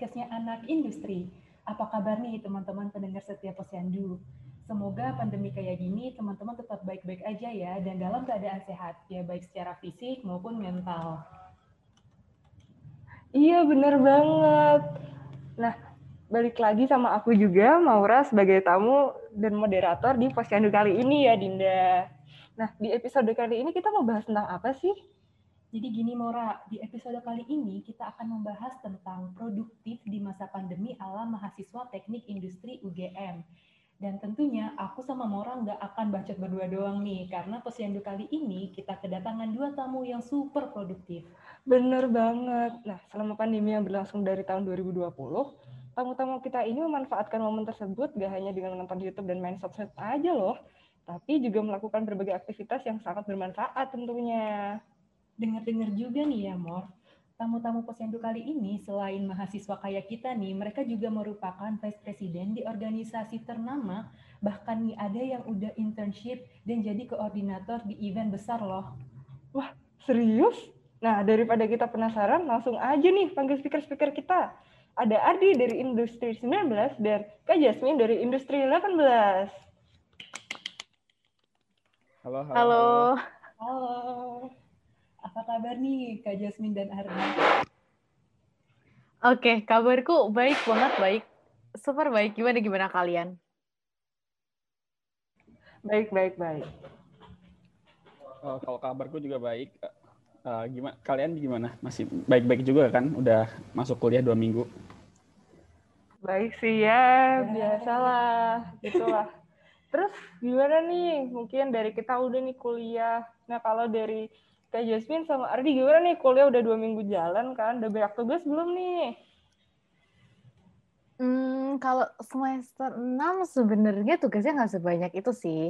podcastnya Anak Industri. Apa kabar nih teman-teman pendengar setiap posyandu? Semoga pandemi kayak gini teman-teman tetap baik-baik aja ya dan dalam keadaan sehat, ya baik secara fisik maupun mental. Iya bener banget. Nah, balik lagi sama aku juga, Maura sebagai tamu dan moderator di posyandu kali ini ya Dinda. Nah, di episode kali ini kita mau bahas tentang apa sih? Jadi gini Mora, di episode kali ini kita akan membahas tentang produktif di masa pandemi ala mahasiswa teknik industri UGM. Dan tentunya aku sama Mora nggak akan bacot berdua doang nih, karena posyandu kali ini kita kedatangan dua tamu yang super produktif. Bener banget. Nah, selama pandemi yang berlangsung dari tahun 2020, tamu-tamu kita ini memanfaatkan momen tersebut gak hanya dengan menonton YouTube dan main sosmed aja loh, tapi juga melakukan berbagai aktivitas yang sangat bermanfaat tentunya. Dengar-dengar juga nih ya, Mor. Tamu-tamu posyandu kali ini selain mahasiswa kayak kita nih, mereka juga merupakan vice president di organisasi ternama, bahkan nih ada yang udah internship dan jadi koordinator di event besar loh. Wah, serius? Nah, daripada kita penasaran, langsung aja nih panggil speaker-speaker kita. Ada Ardi dari Industri 19 dan Kak Jasmine dari Industri 18. Halo, halo. Halo. Halo. Apa kabar nih Kak Jasmine dan Ardi? Oke, kabarku baik banget, baik. Super baik. Gimana gimana kalian? Baik, baik, baik. Oh, kalau kabarku juga baik. Uh, gimana? Kalian gimana? Masih baik-baik juga kan? Udah masuk kuliah dua minggu. Baik sih ya, biasalah, gitulah. Terus gimana nih? Mungkin dari kita udah nih kuliah. Nah kalau dari Kak Jasmine sama Ardi gimana nih kuliah udah dua minggu jalan kan? Udah banyak tugas belum nih? Hmm, kalau semester 6 sebenarnya tugasnya nggak sebanyak itu sih.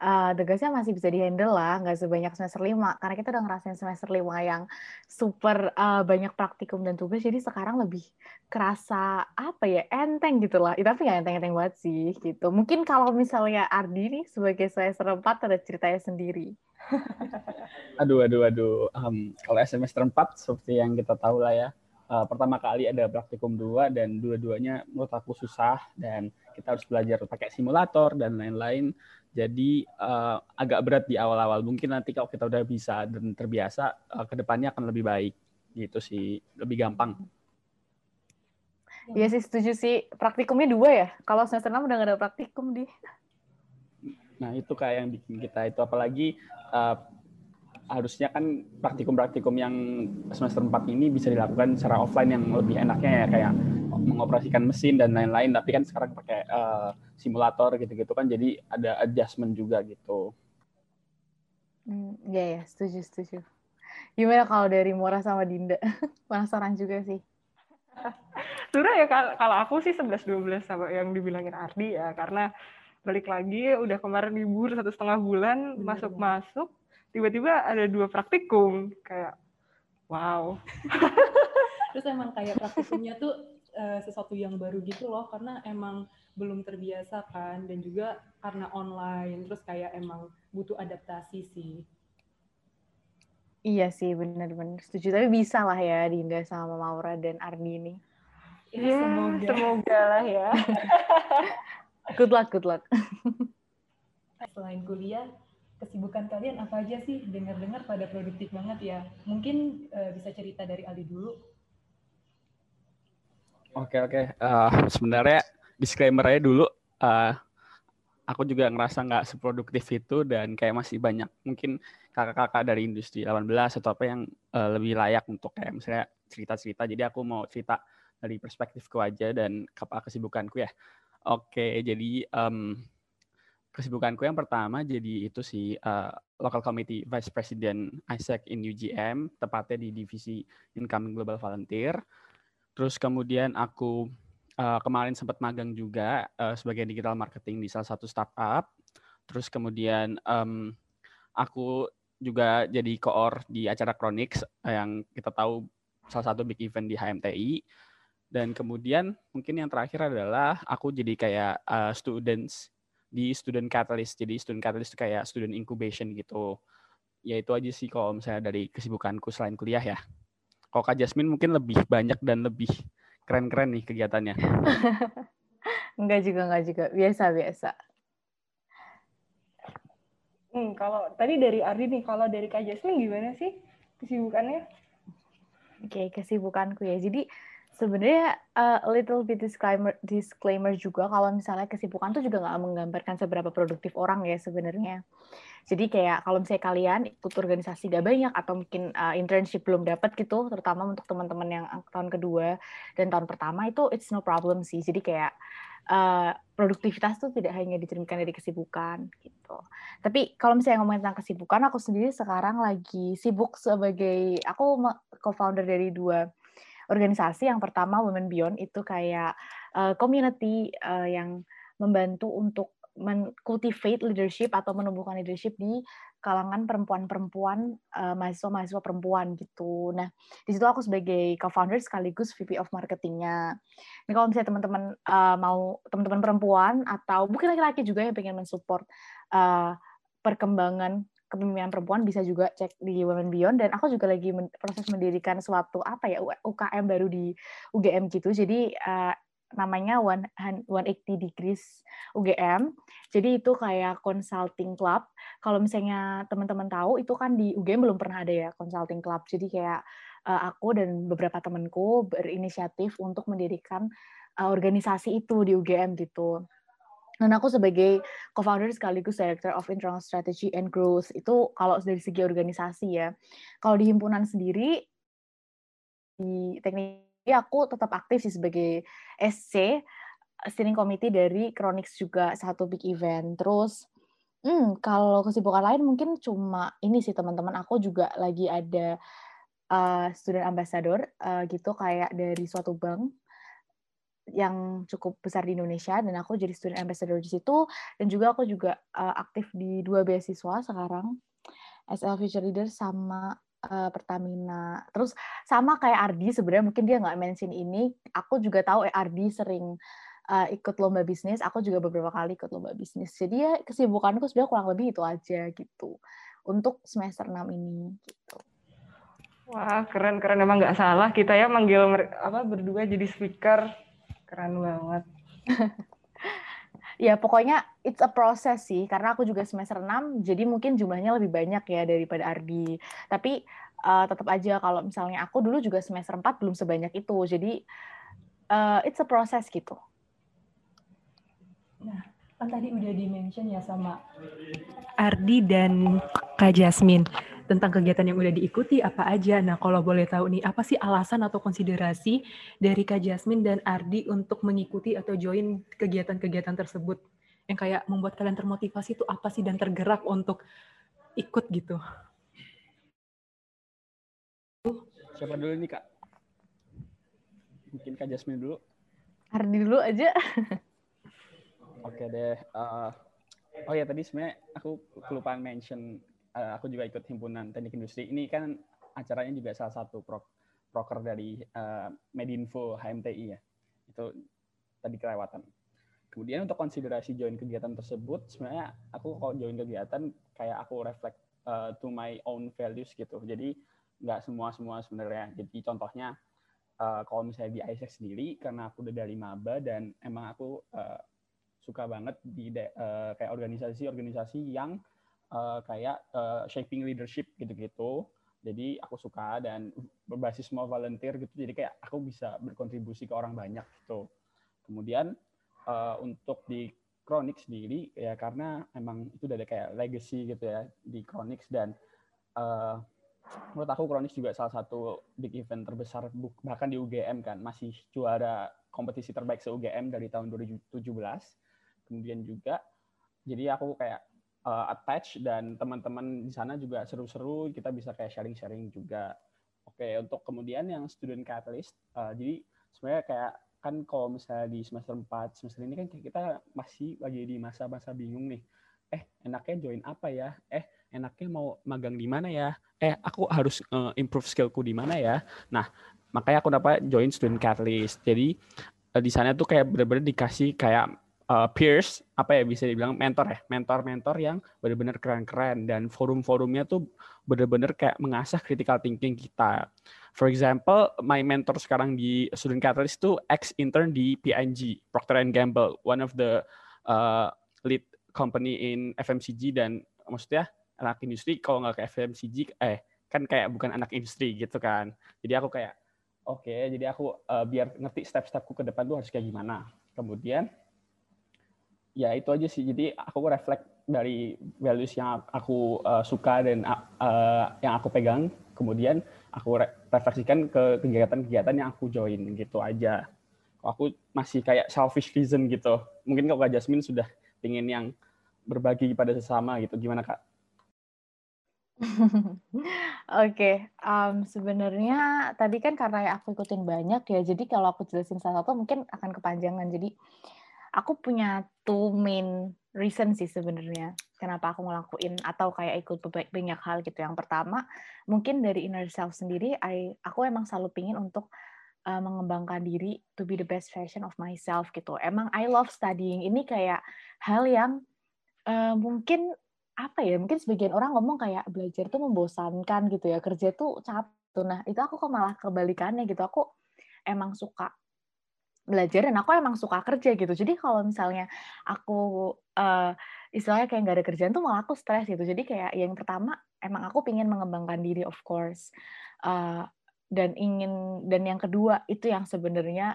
Uh, tugasnya masih bisa dihandle lah, nggak sebanyak semester 5. Karena kita udah ngerasain semester 5 yang super uh, banyak praktikum dan tugas, jadi sekarang lebih kerasa apa ya, enteng gitu lah. Tapi nggak enteng-enteng banget sih gitu. Mungkin kalau misalnya Ardi nih sebagai semester 4 ada ceritanya sendiri. aduh, aduh, aduh. Um, kalau semester 4 seperti yang kita tahu lah ya, uh, pertama kali ada praktikum dua dan dua-duanya menurut aku susah dan kita harus belajar pakai simulator dan lain-lain. Jadi uh, agak berat di awal-awal. Mungkin nanti kalau kita udah bisa dan terbiasa, uh, ke depannya akan lebih baik. Gitu sih, lebih gampang. Iya sih, setuju sih. Praktikumnya dua ya? Kalau semester 6 udah gak ada praktikum di. Nah itu kayak yang bikin kita itu. Apalagi uh, harusnya kan praktikum-praktikum yang semester 4 ini bisa dilakukan secara offline yang lebih enaknya ya kayak mengoperasikan mesin dan lain-lain tapi kan sekarang pakai uh, simulator gitu-gitu kan jadi ada adjustment juga gitu. Hmm, ya ya, setuju setuju. Gimana kalau dari Mora sama Dinda? Penasaran juga sih. Sudah ya kalau aku sih 11 12 sama yang dibilangin Ardi ya karena balik lagi udah kemarin libur satu setengah bulan masuk-masuk tiba-tiba ada dua praktikum kayak wow terus emang kayak praktikumnya tuh uh, sesuatu yang baru gitu loh karena emang belum terbiasa kan dan juga karena online terus kayak emang butuh adaptasi sih Iya sih, benar-benar setuju. Tapi bisa lah ya Dinda sama Maura dan Ardi ini. Ya, yeah, semoga. semoga lah ya. good luck, good luck. Selain kuliah, kesibukan kalian apa aja sih? Dengar-dengar pada produktif banget ya. Mungkin uh, bisa cerita dari Ali dulu. Oke oke. Uh, sebenarnya disclaimer aja dulu. Uh, aku juga ngerasa nggak seproduktif itu dan kayak masih banyak mungkin kakak-kakak dari industri 18 atau apa yang uh, lebih layak untuk kayak misalnya cerita-cerita. Jadi aku mau cerita dari perspektifku aja dan apa kesibukanku ya. Oke, jadi um, kesibukanku yang pertama jadi itu sih uh, local committee vice president ISAC in UGM tepatnya di divisi incoming global volunteer. Terus kemudian aku uh, kemarin sempat magang juga uh, sebagai digital marketing di salah satu startup. Terus kemudian um, aku juga jadi koor di acara Chronix yang kita tahu salah satu big event di HMTI dan kemudian mungkin yang terakhir adalah aku jadi kayak uh, students di student catalyst. Jadi student catalyst itu kayak student incubation gitu. Ya itu aja sih kalau misalnya dari kesibukanku selain kuliah ya. Kalau Kak Jasmine mungkin lebih banyak dan lebih keren-keren nih kegiatannya. enggak juga, enggak juga. Biasa-biasa. Hmm, kalau tadi dari Ardi nih, kalau dari Kak Jasmine gimana sih kesibukannya? Oke, okay, kesibukanku ya. Jadi sebenarnya uh, little bit disclaimer disclaimer juga kalau misalnya kesibukan tuh juga nggak menggambarkan seberapa produktif orang ya sebenarnya. Jadi kayak kalau misalnya kalian ikut organisasi gak banyak atau mungkin uh, internship belum dapat gitu, terutama untuk teman-teman yang tahun kedua dan tahun pertama itu it's no problem sih. Jadi kayak uh, produktivitas tuh tidak hanya dicerminkan dari kesibukan gitu. Tapi kalau misalnya ngomongin tentang kesibukan, aku sendiri sekarang lagi sibuk sebagai aku co-founder dari dua organisasi. Yang pertama Women Beyond itu kayak uh, community uh, yang membantu untuk men-cultivate leadership atau menumbuhkan leadership di kalangan perempuan-perempuan uh, mahasiswa-mahasiswa perempuan gitu. Nah, di situ aku sebagai co-founder sekaligus VP of marketingnya. Ini kalau misalnya teman-teman uh, mau teman-teman perempuan atau mungkin laki-laki juga yang pengen mensupport uh, perkembangan kepemimpinan perempuan bisa juga cek di Women Beyond dan aku juga lagi men proses mendirikan suatu apa ya UKM baru di UGM gitu. Jadi uh, namanya One 180 Degrees UGM. Jadi itu kayak consulting club. Kalau misalnya teman-teman tahu itu kan di UGM belum pernah ada ya consulting club. Jadi kayak uh, aku dan beberapa temanku berinisiatif untuk mendirikan uh, organisasi itu di UGM gitu. Dan aku sebagai co-founder sekaligus Director of Internal Strategy and Growth itu kalau dari segi organisasi ya. Kalau di himpunan sendiri di teknik aku tetap aktif sih sebagai SC steering committee dari Chronix juga satu big event. Terus hmm, kalau kesibukan lain mungkin cuma ini sih teman-teman aku juga lagi ada uh, student ambassador uh, gitu kayak dari suatu bank yang cukup besar di Indonesia dan aku jadi student ambassador di situ dan juga aku juga uh, aktif di dua beasiswa sekarang SL Future Leader sama uh, Pertamina. Terus sama kayak Ardi sebenarnya mungkin dia nggak mention ini. Aku juga tahu eh, Ardi sering uh, ikut lomba bisnis. Aku juga beberapa kali ikut lomba bisnis. Jadi ya kesibukanku sebenarnya kurang lebih itu aja gitu untuk semester 6 ini gitu. Wah keren keren emang nggak salah kita ya manggil apa berdua jadi speaker keren banget. ya pokoknya it's a process sih karena aku juga semester 6 jadi mungkin jumlahnya lebih banyak ya daripada Ardi. Tapi uh, tetap aja kalau misalnya aku dulu juga semester 4 belum sebanyak itu jadi uh, it's a process gitu. Nah kan tadi udah di-mention ya sama Ardi dan Kak Jasmine tentang kegiatan yang udah diikuti apa aja. Nah, kalau boleh tahu nih, apa sih alasan atau konsiderasi dari Kak Jasmine dan Ardi untuk mengikuti atau join kegiatan-kegiatan tersebut? Yang kayak membuat kalian termotivasi itu apa sih dan tergerak untuk ikut gitu? Siapa dulu nih, Kak? Mungkin Kak Jasmine dulu. Ardi dulu aja. Oke deh. Uh, oh ya, tadi sebenarnya aku kelupaan mention aku juga ikut himpunan teknik industri. Ini kan acaranya juga salah satu pro proker dari uh, Medinfo HMTI ya. Itu tadi kelewatan. Kemudian untuk konsiderasi join kegiatan tersebut, sebenarnya aku kalau join kegiatan kayak aku reflect uh, to my own values gitu. Jadi nggak semua semua sebenarnya. Jadi contohnya uh, kalau misalnya di ISEC sendiri, karena aku udah dari maba dan emang aku uh, suka banget di uh, kayak organisasi-organisasi yang uh, kayak uh, shaping leadership gitu-gitu. Jadi aku suka dan berbasis semua volunteer gitu. Jadi kayak aku bisa berkontribusi ke orang banyak gitu. Kemudian uh, untuk di Chronix sendiri ya karena emang itu udah ada kayak legacy gitu ya di Chronix dan uh, menurut aku Chronix juga salah satu big event terbesar bahkan di UGM kan masih juara kompetisi terbaik se UGM dari tahun 2017 kemudian juga jadi aku kayak uh, attach dan teman-teman di sana juga seru-seru kita bisa kayak sharing-sharing juga. Oke untuk kemudian yang student catalyst uh, jadi sebenarnya kayak kan kalau misalnya di semester 4 semester ini kan kita masih lagi di masa-masa bingung nih. Eh enaknya join apa ya? Eh enaknya mau magang di mana ya? Eh aku harus uh, improve skillku di mana ya? Nah makanya aku dapat join student catalyst. Jadi uh, di sana tuh kayak benar-benar dikasih kayak uh, peers apa ya bisa dibilang mentor ya mentor-mentor yang benar-benar keren-keren dan forum-forumnya tuh benar-benar kayak mengasah critical thinking kita for example, my mentor sekarang di Student Catalyst itu ex-intern di PNG, Procter and Gamble, one of the uh, lead company in FMCG dan maksudnya anak industri kalau nggak ke FMCG, eh kan kayak bukan anak industri gitu kan. Jadi aku kayak oke, okay, jadi aku uh, biar ngerti step-stepku ke depan tuh harus kayak gimana. Kemudian ya itu aja sih. Jadi aku reflect dari values yang aku uh, suka dan uh, yang aku pegang, kemudian aku re refleksikan ke kegiatan-kegiatan yang aku join gitu aja. Aku masih kayak selfish reason gitu. Mungkin kalau Kak Jasmine sudah ingin yang berbagi pada sesama gitu. Gimana Kak? Oke, um, sebenarnya tadi kan karena aku ikutin banyak ya, jadi kalau aku jelasin salah satu mungkin akan kepanjangan. Jadi aku punya two main reason sih sebenarnya kenapa aku ngelakuin atau kayak ikut banyak hal gitu. Yang pertama, mungkin dari inner self sendiri, I, aku emang selalu pingin untuk uh, mengembangkan diri to be the best version of myself gitu. Emang I love studying. Ini kayak hal yang uh, mungkin apa ya mungkin sebagian orang ngomong kayak belajar tuh membosankan gitu ya kerja tuh capek nah itu aku kok malah kebalikannya gitu aku emang suka belajar dan aku emang suka kerja gitu. Jadi kalau misalnya aku uh, istilahnya kayak nggak ada kerjaan tuh malah aku stres gitu. Jadi kayak yang pertama emang aku pingin mengembangkan diri of course. Uh, dan ingin dan yang kedua itu yang sebenarnya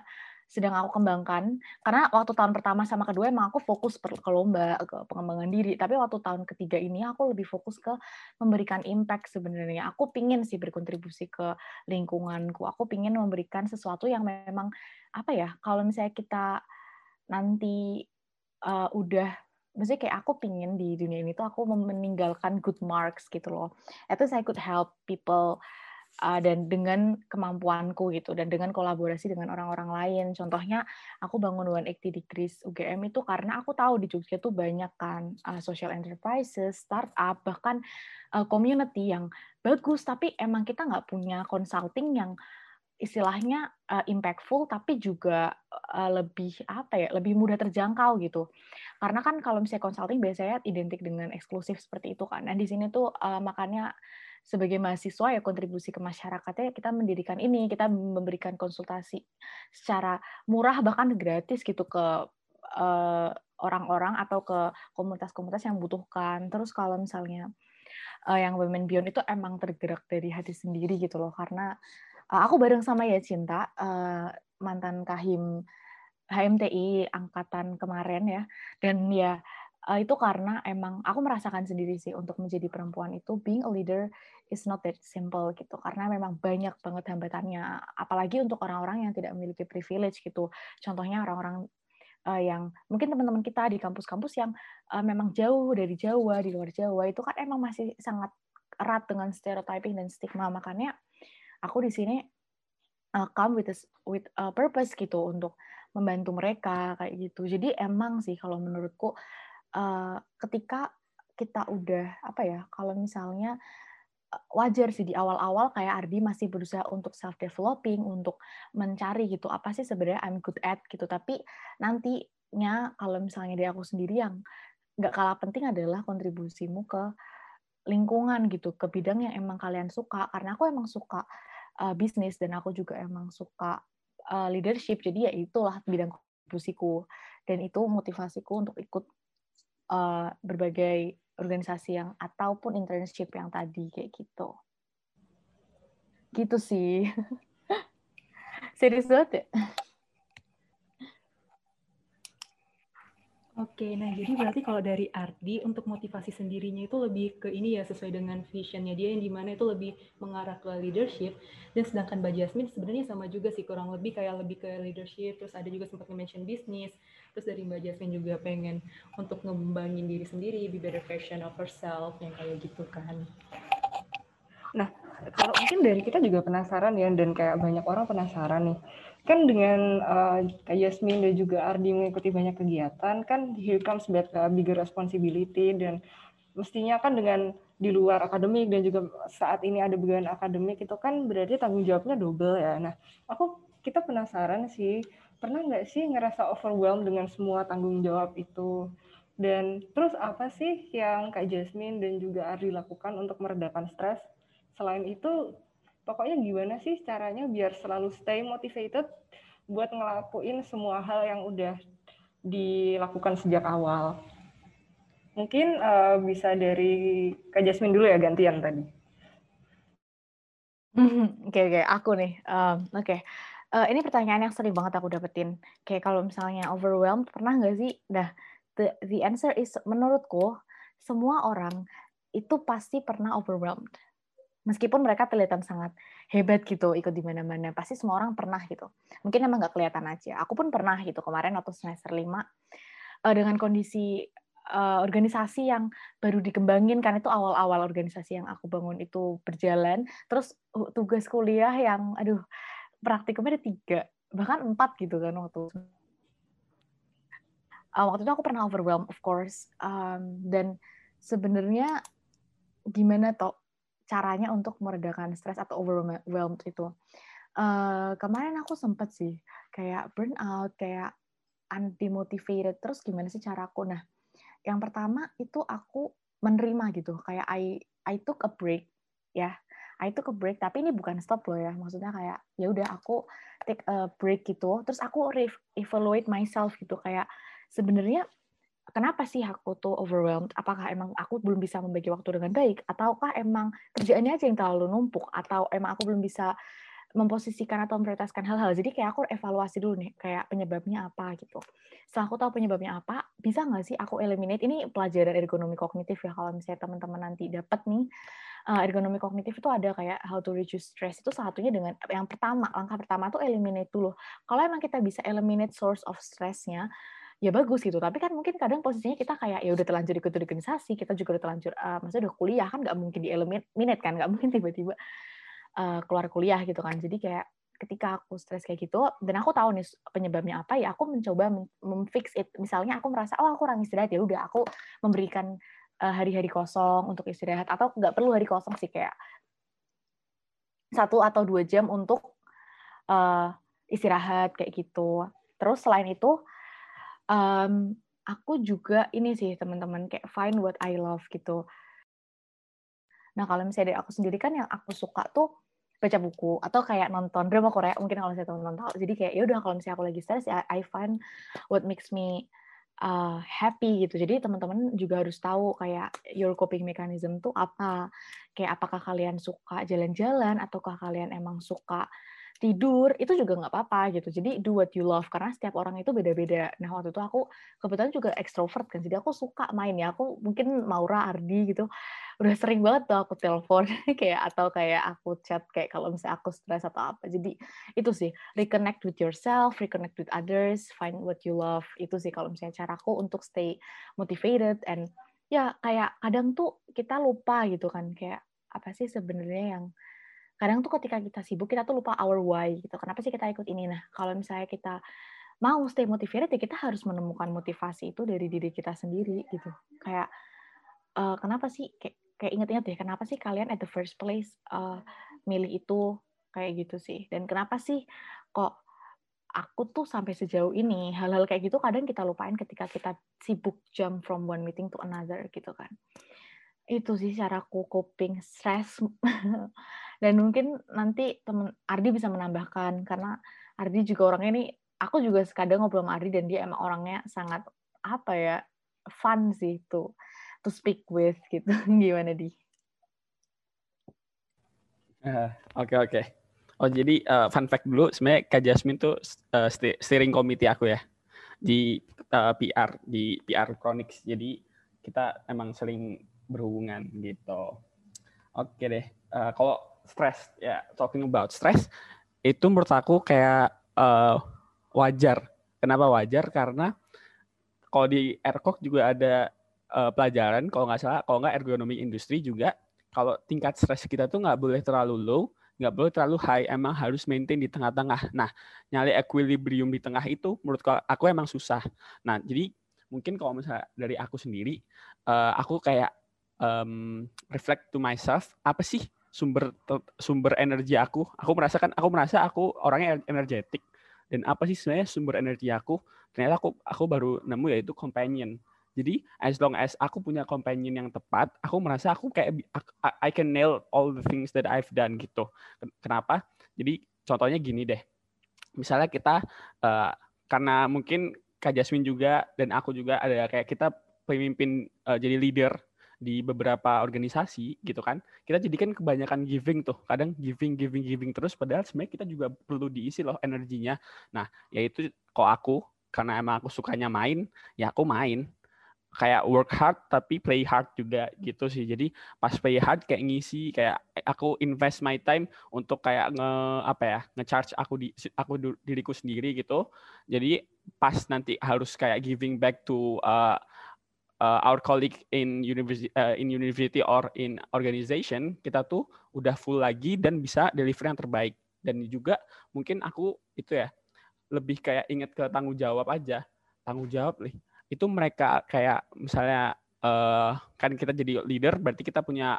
sedang aku kembangkan. Karena waktu tahun pertama sama kedua emang aku fokus ke lomba ke pengembangan diri. Tapi waktu tahun ketiga ini aku lebih fokus ke memberikan impact sebenarnya. Aku pingin sih berkontribusi ke lingkunganku. Aku pingin memberikan sesuatu yang memang apa ya kalau misalnya kita nanti uh, udah maksudnya kayak aku pingin di dunia ini tuh aku meninggalkan good marks gitu loh. Itu saya could help people uh, dan dengan kemampuanku gitu dan dengan kolaborasi dengan orang-orang lain. Contohnya aku bangun 180 Degrees UGM itu karena aku tahu di Jogja tuh banyak kan uh, social enterprises, startup, bahkan uh, community yang bagus. Tapi emang kita nggak punya consulting yang istilahnya uh, impactful tapi juga uh, lebih apa ya lebih mudah terjangkau gitu. Karena kan kalau misalnya consulting biasanya identik dengan eksklusif seperti itu kan. Nah di sini tuh uh, makanya sebagai mahasiswa ya kontribusi ke masyarakatnya kita mendirikan ini, kita memberikan konsultasi secara murah bahkan gratis gitu ke eh, orang-orang atau ke komunitas-komunitas yang butuhkan. Terus kalau misalnya uh, yang Women Beyond itu emang tergerak dari hati sendiri gitu loh karena uh, aku bareng sama ya Cinta uh, mantan Kahim HMTI angkatan kemarin ya dan ya uh, itu karena emang aku merasakan sendiri sih untuk menjadi perempuan itu being a leader is not that simple gitu. Karena memang banyak banget hambatannya apalagi untuk orang-orang yang tidak memiliki privilege gitu. Contohnya orang-orang uh, yang mungkin teman-teman kita di kampus-kampus yang uh, memang jauh dari Jawa di luar Jawa itu kan emang masih sangat erat dengan stereotyping dan stigma. Makanya aku di sini uh, come with a, with a purpose gitu untuk membantu mereka kayak gitu. Jadi emang sih kalau menurutku uh, ketika kita udah apa ya kalau misalnya eh, wajar sih di awal-awal kayak Ardi masih berusaha untuk self developing untuk mencari gitu apa sih sebenarnya I'm good at gitu. Tapi nantinya kalau misalnya dari aku sendiri yang nggak kalah penting adalah kontribusimu ke lingkungan gitu ke bidang yang emang kalian suka. Karena aku emang suka uh, bisnis dan aku juga emang suka uh, leadership. Jadi ya itulah bidang kontribusiku dan itu motivasiku untuk ikut uh, berbagai organisasi yang ataupun internship yang tadi kayak gitu. Gitu sih. Serius banget ya? Oke, nah jadi berarti kalau dari Ardi untuk motivasi sendirinya itu lebih ke ini ya sesuai dengan visionnya dia yang di mana itu lebih mengarah ke leadership dan sedangkan Mbak Jasmine sebenarnya sama juga sih kurang lebih kayak lebih ke leadership terus ada juga sempat mention bisnis terus dari Mbak Jasmine juga pengen untuk ngembangin diri sendiri be better version of herself yang kayak gitu kan. Nah kalau mungkin dari kita juga penasaran ya dan kayak banyak orang penasaran nih kan dengan uh, Kak Yasmin dan juga Ardi mengikuti banyak kegiatan kan here comes uh, bigger responsibility dan mestinya kan dengan di luar akademik dan juga saat ini ada bagian akademik itu kan berarti tanggung jawabnya double ya. Nah, aku kita penasaran sih pernah nggak sih ngerasa overwhelmed dengan semua tanggung jawab itu? Dan terus apa sih yang Kak Jasmine dan juga Ardi lakukan untuk meredakan stres? Selain itu, pokoknya gimana sih caranya biar selalu stay motivated buat ngelakuin semua hal yang udah dilakukan sejak awal. Mungkin uh, bisa dari Kak Jasmine dulu ya gantian tadi. Oke oke, aku nih. Um, oke. Okay. Uh, ini pertanyaan yang sering banget aku dapetin. Kayak kalau misalnya overwhelmed, pernah nggak sih? Nah, the the answer is menurutku semua orang itu pasti pernah overwhelmed. Meskipun mereka kelihatan sangat hebat gitu, ikut di mana-mana, pasti semua orang pernah gitu. Mungkin emang nggak kelihatan aja. Aku pun pernah gitu kemarin waktu semester 5 uh, eh, dengan kondisi uh, organisasi yang baru dikembangin kan itu awal-awal organisasi yang aku bangun itu berjalan terus uh, tugas kuliah yang aduh praktikumnya ada tiga bahkan empat gitu kan waktu uh, waktu itu aku pernah overwhelmed of course. Um, dan sebenarnya gimana toh caranya untuk meredakan stres atau overwhelmed itu? Uh, kemarin aku sempet sih kayak burnout kayak undemotivated terus gimana sih caraku nah yang pertama itu aku menerima gitu, kayak I I took a break ya. I took a break, tapi ini bukan stop loh ya. Maksudnya kayak ya udah aku take a break gitu, terus aku evaluate myself gitu kayak sebenarnya kenapa sih aku tuh overwhelmed? Apakah emang aku belum bisa membagi waktu dengan baik ataukah emang kerjaannya aja yang terlalu numpuk atau emang aku belum bisa memposisikan atau memprioritaskan hal-hal. Jadi kayak aku evaluasi dulu nih, kayak penyebabnya apa gitu. Setelah aku tahu penyebabnya apa, bisa nggak sih aku eliminate? Ini pelajaran ergonomi kognitif ya, kalau misalnya teman-teman nanti dapat nih, uh, ergonomi kognitif itu ada kayak how to reduce stress. Itu satunya dengan, yang pertama, langkah pertama tuh eliminate dulu. Kalau emang kita bisa eliminate source of stressnya, ya bagus gitu. Tapi kan mungkin kadang posisinya kita kayak ya udah terlanjur ikut organisasi, kita juga udah terlanjur, uh, maksudnya udah kuliah kan nggak mungkin di eliminate kan, nggak mungkin tiba-tiba uh, keluar kuliah gitu kan. Jadi kayak ketika aku stres kayak gitu dan aku tahu nih penyebabnya apa ya aku mencoba memfix it. Misalnya aku merasa oh aku kurang istirahat ya udah aku memberikan uh, hari-hari kosong untuk istirahat. Atau nggak perlu hari kosong sih kayak satu atau dua jam untuk uh, istirahat kayak gitu. Terus selain itu um, aku juga ini sih teman-teman kayak find what I love gitu. Nah, kalau misalnya aku sendiri kan yang aku suka tuh baca buku atau kayak nonton drama Korea mungkin kalau saya teman-teman tahu. Jadi kayak ya udah kalau misalnya aku lagi stres ya I find what makes me uh, happy gitu. Jadi teman-teman juga harus tahu kayak your coping mechanism tuh apa. Kayak apakah kalian suka jalan-jalan ataukah kalian emang suka tidur itu juga nggak apa-apa gitu. Jadi do what you love karena setiap orang itu beda-beda. Nah waktu itu aku kebetulan juga ekstrovert kan, jadi aku suka main ya. Aku mungkin Maura, Ardi gitu, udah sering banget tuh aku telepon kayak atau kayak aku chat kayak kalau misalnya aku stres atau apa. Jadi itu sih reconnect with yourself, reconnect with others, find what you love. Itu sih kalau misalnya caraku untuk stay motivated and ya kayak kadang tuh kita lupa gitu kan kayak apa sih sebenarnya yang kadang tuh ketika kita sibuk kita tuh lupa our why gitu. Kenapa sih kita ikut ini? Nah kalau misalnya kita mau stay motivated ya kita harus menemukan motivasi itu dari diri kita sendiri gitu. Kayak uh, kenapa sih? Kayak, kayak inget-inget deh kenapa sih kalian at the first place uh, milih itu? Kayak gitu sih. Dan kenapa sih kok aku tuh sampai sejauh ini hal-hal kayak gitu kadang kita lupain ketika kita sibuk jump from one meeting to another gitu kan. Itu sih caraku coping stress dan mungkin nanti temen Ardi bisa menambahkan karena Ardi juga orangnya ini aku juga kadang ngobrol sama Ardi dan dia emang orangnya sangat apa ya fun sih itu to speak with gitu. Gimana di? Eh, oke oke. Oh jadi uh, fun fact dulu sebenarnya Kak Jasmine tuh uh, steering committee aku ya di uh, PR di PR Chronics. Jadi kita emang sering berhubungan gitu. Oke deh uh, kalau stress ya talking about stress itu menurut aku kayak uh, wajar. Kenapa wajar? Karena kalau di ERCOK juga ada uh, pelajaran kalau nggak salah, kalau nggak ergonomi industri juga kalau tingkat stres kita tuh nggak boleh terlalu low, nggak boleh terlalu high, emang harus maintain di tengah-tengah. Nah, nyali equilibrium di tengah itu menurut aku emang susah. Nah, jadi mungkin kalau misalnya dari aku sendiri, uh, aku kayak um, reflect to myself, apa sih sumber sumber energi aku. Aku merasakan aku merasa aku orangnya energetik dan apa sih sebenarnya sumber energi aku? Ternyata aku aku baru nemu yaitu companion. Jadi as long as aku punya companion yang tepat, aku merasa aku kayak I can nail all the things that I've done gitu. Kenapa? Jadi contohnya gini deh. Misalnya kita uh, karena mungkin Kak Jasmine juga dan aku juga ada kayak kita pemimpin uh, jadi leader di beberapa organisasi gitu kan kita jadikan kebanyakan giving tuh kadang giving giving giving terus padahal sebenarnya kita juga perlu diisi loh energinya nah yaitu kok aku karena emang aku sukanya main ya aku main kayak work hard tapi play hard juga gitu sih. Jadi pas play hard kayak ngisi kayak aku invest my time untuk kayak nge apa ya, nge-charge aku di aku diriku sendiri gitu. Jadi pas nanti harus kayak giving back to uh, uh, our colleague in university uh, in university or in organization, kita tuh udah full lagi dan bisa deliver yang terbaik. Dan juga mungkin aku itu ya lebih kayak inget ke tanggung jawab aja. Tanggung jawab nih itu mereka kayak misalnya uh, kan kita jadi leader berarti kita punya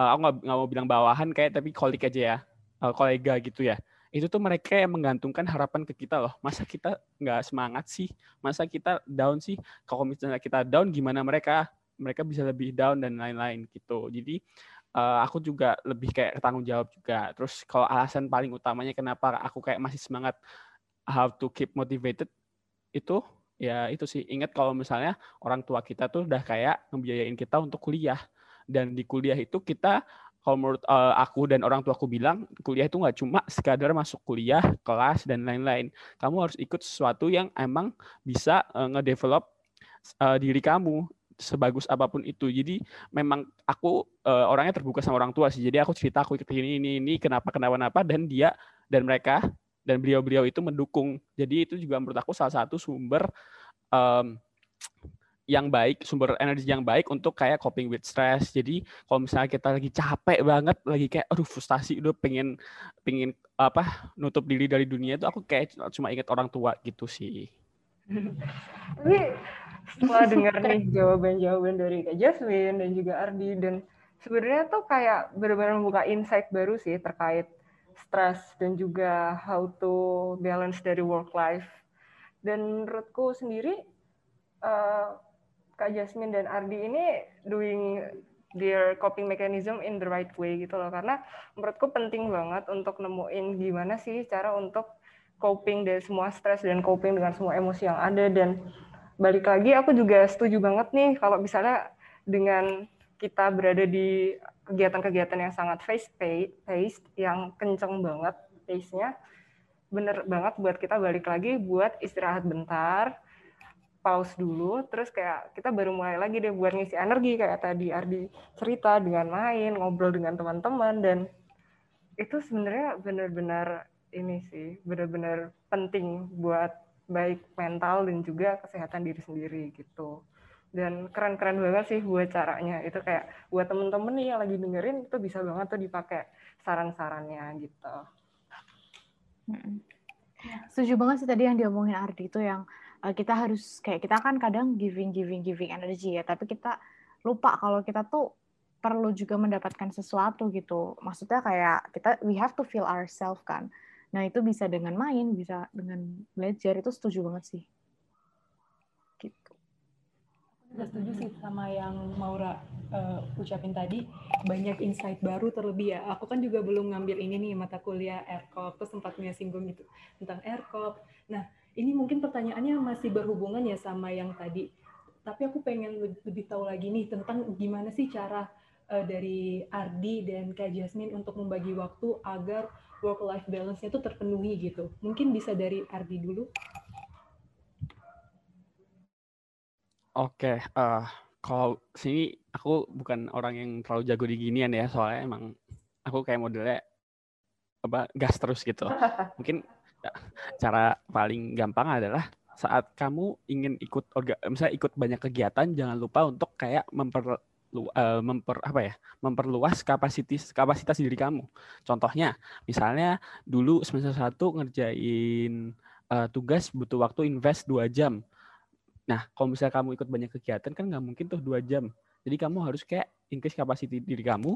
uh, aku nggak mau bilang bawahan kayak tapi kolik aja ya uh, kolega gitu ya itu tuh mereka yang menggantungkan harapan ke kita loh. Masa kita nggak semangat sih? Masa kita down sih? Kalau misalnya kita down gimana mereka? Mereka bisa lebih down dan lain-lain gitu. Jadi uh, aku juga lebih kayak tanggung jawab juga. Terus kalau alasan paling utamanya kenapa aku kayak masih semangat how to keep motivated itu ya itu sih. Ingat kalau misalnya orang tua kita tuh udah kayak ngebiayain kita untuk kuliah. Dan di kuliah itu kita kalau menurut uh, aku dan orang tua aku bilang kuliah itu nggak cuma sekadar masuk kuliah kelas dan lain-lain. Kamu harus ikut sesuatu yang emang bisa uh, ngedevelop uh, diri kamu sebagus apa pun itu. Jadi memang aku uh, orangnya terbuka sama orang tua sih. Jadi aku cerita aku ikut ini ini ini kenapa kenapa kenapa dan dia dan mereka dan beliau-beliau itu mendukung. Jadi itu juga menurut aku salah satu sumber um, yang baik, sumber energi yang baik untuk kayak coping with stress. Jadi kalau misalnya kita lagi capek banget, lagi kayak aduh frustasi udah pengen pengen apa nutup diri dari dunia itu aku kayak cuma ingat orang tua gitu sih. Tapi setelah dengar nih jawaban-jawaban dari Kak Jasmine dan juga Ardi dan sebenarnya tuh kayak benar-benar membuka insight baru sih terkait stres dan juga how to balance dari work life. Dan menurutku sendiri uh, Kak Jasmine dan Ardi ini doing their coping mechanism in the right way gitu loh. Karena menurutku penting banget untuk nemuin gimana sih cara untuk coping dari semua stres dan coping dengan semua emosi yang ada. Dan balik lagi aku juga setuju banget nih kalau misalnya dengan kita berada di kegiatan-kegiatan yang sangat face paced yang kenceng banget pace-nya bener banget buat kita balik lagi buat istirahat bentar pause dulu terus kayak kita baru mulai lagi deh buat ngisi energi kayak tadi Ardi cerita dengan main ngobrol dengan teman-teman dan itu sebenarnya benar-benar ini sih benar-benar penting buat baik mental dan juga kesehatan diri sendiri gitu dan keren-keren banget sih buat caranya itu kayak buat temen-temen nih yang lagi dengerin itu bisa banget tuh dipakai saran-sarannya gitu. Setuju banget sih tadi yang diomongin Ardi itu yang kita harus kayak kita kan kadang giving giving giving energi ya tapi kita lupa kalau kita tuh perlu juga mendapatkan sesuatu gitu. Maksudnya kayak kita we have to feel ourselves kan. Nah, itu bisa dengan main, bisa dengan belajar itu setuju banget sih. Gak setuju sih sama yang Maura uh, ucapin tadi, banyak insight baru terlebih ya. Aku kan juga belum ngambil ini nih mata kuliah ERCOP, terus sempat singgung gitu tentang ERCOP. Nah, ini mungkin pertanyaannya masih berhubungan ya sama yang tadi. Tapi aku pengen lebih tahu lagi nih tentang gimana sih cara uh, dari Ardi dan Kak Jasmine untuk membagi waktu agar work-life balance-nya itu terpenuhi gitu. Mungkin bisa dari Ardi dulu. Oke, uh, kalau sini aku bukan orang yang terlalu jago di ginian ya, soalnya emang aku kayak modelnya apa gas terus gitu. Mungkin cara paling gampang adalah saat kamu ingin ikut orga, misalnya ikut banyak kegiatan, jangan lupa untuk kayak memper uh, memper apa ya memperluas kapasitas kapasitas diri kamu. Contohnya, misalnya dulu semester satu ngerjain uh, tugas butuh waktu invest dua jam Nah, kalau misalnya kamu ikut banyak kegiatan kan nggak mungkin tuh dua jam. Jadi kamu harus kayak increase kapasiti diri kamu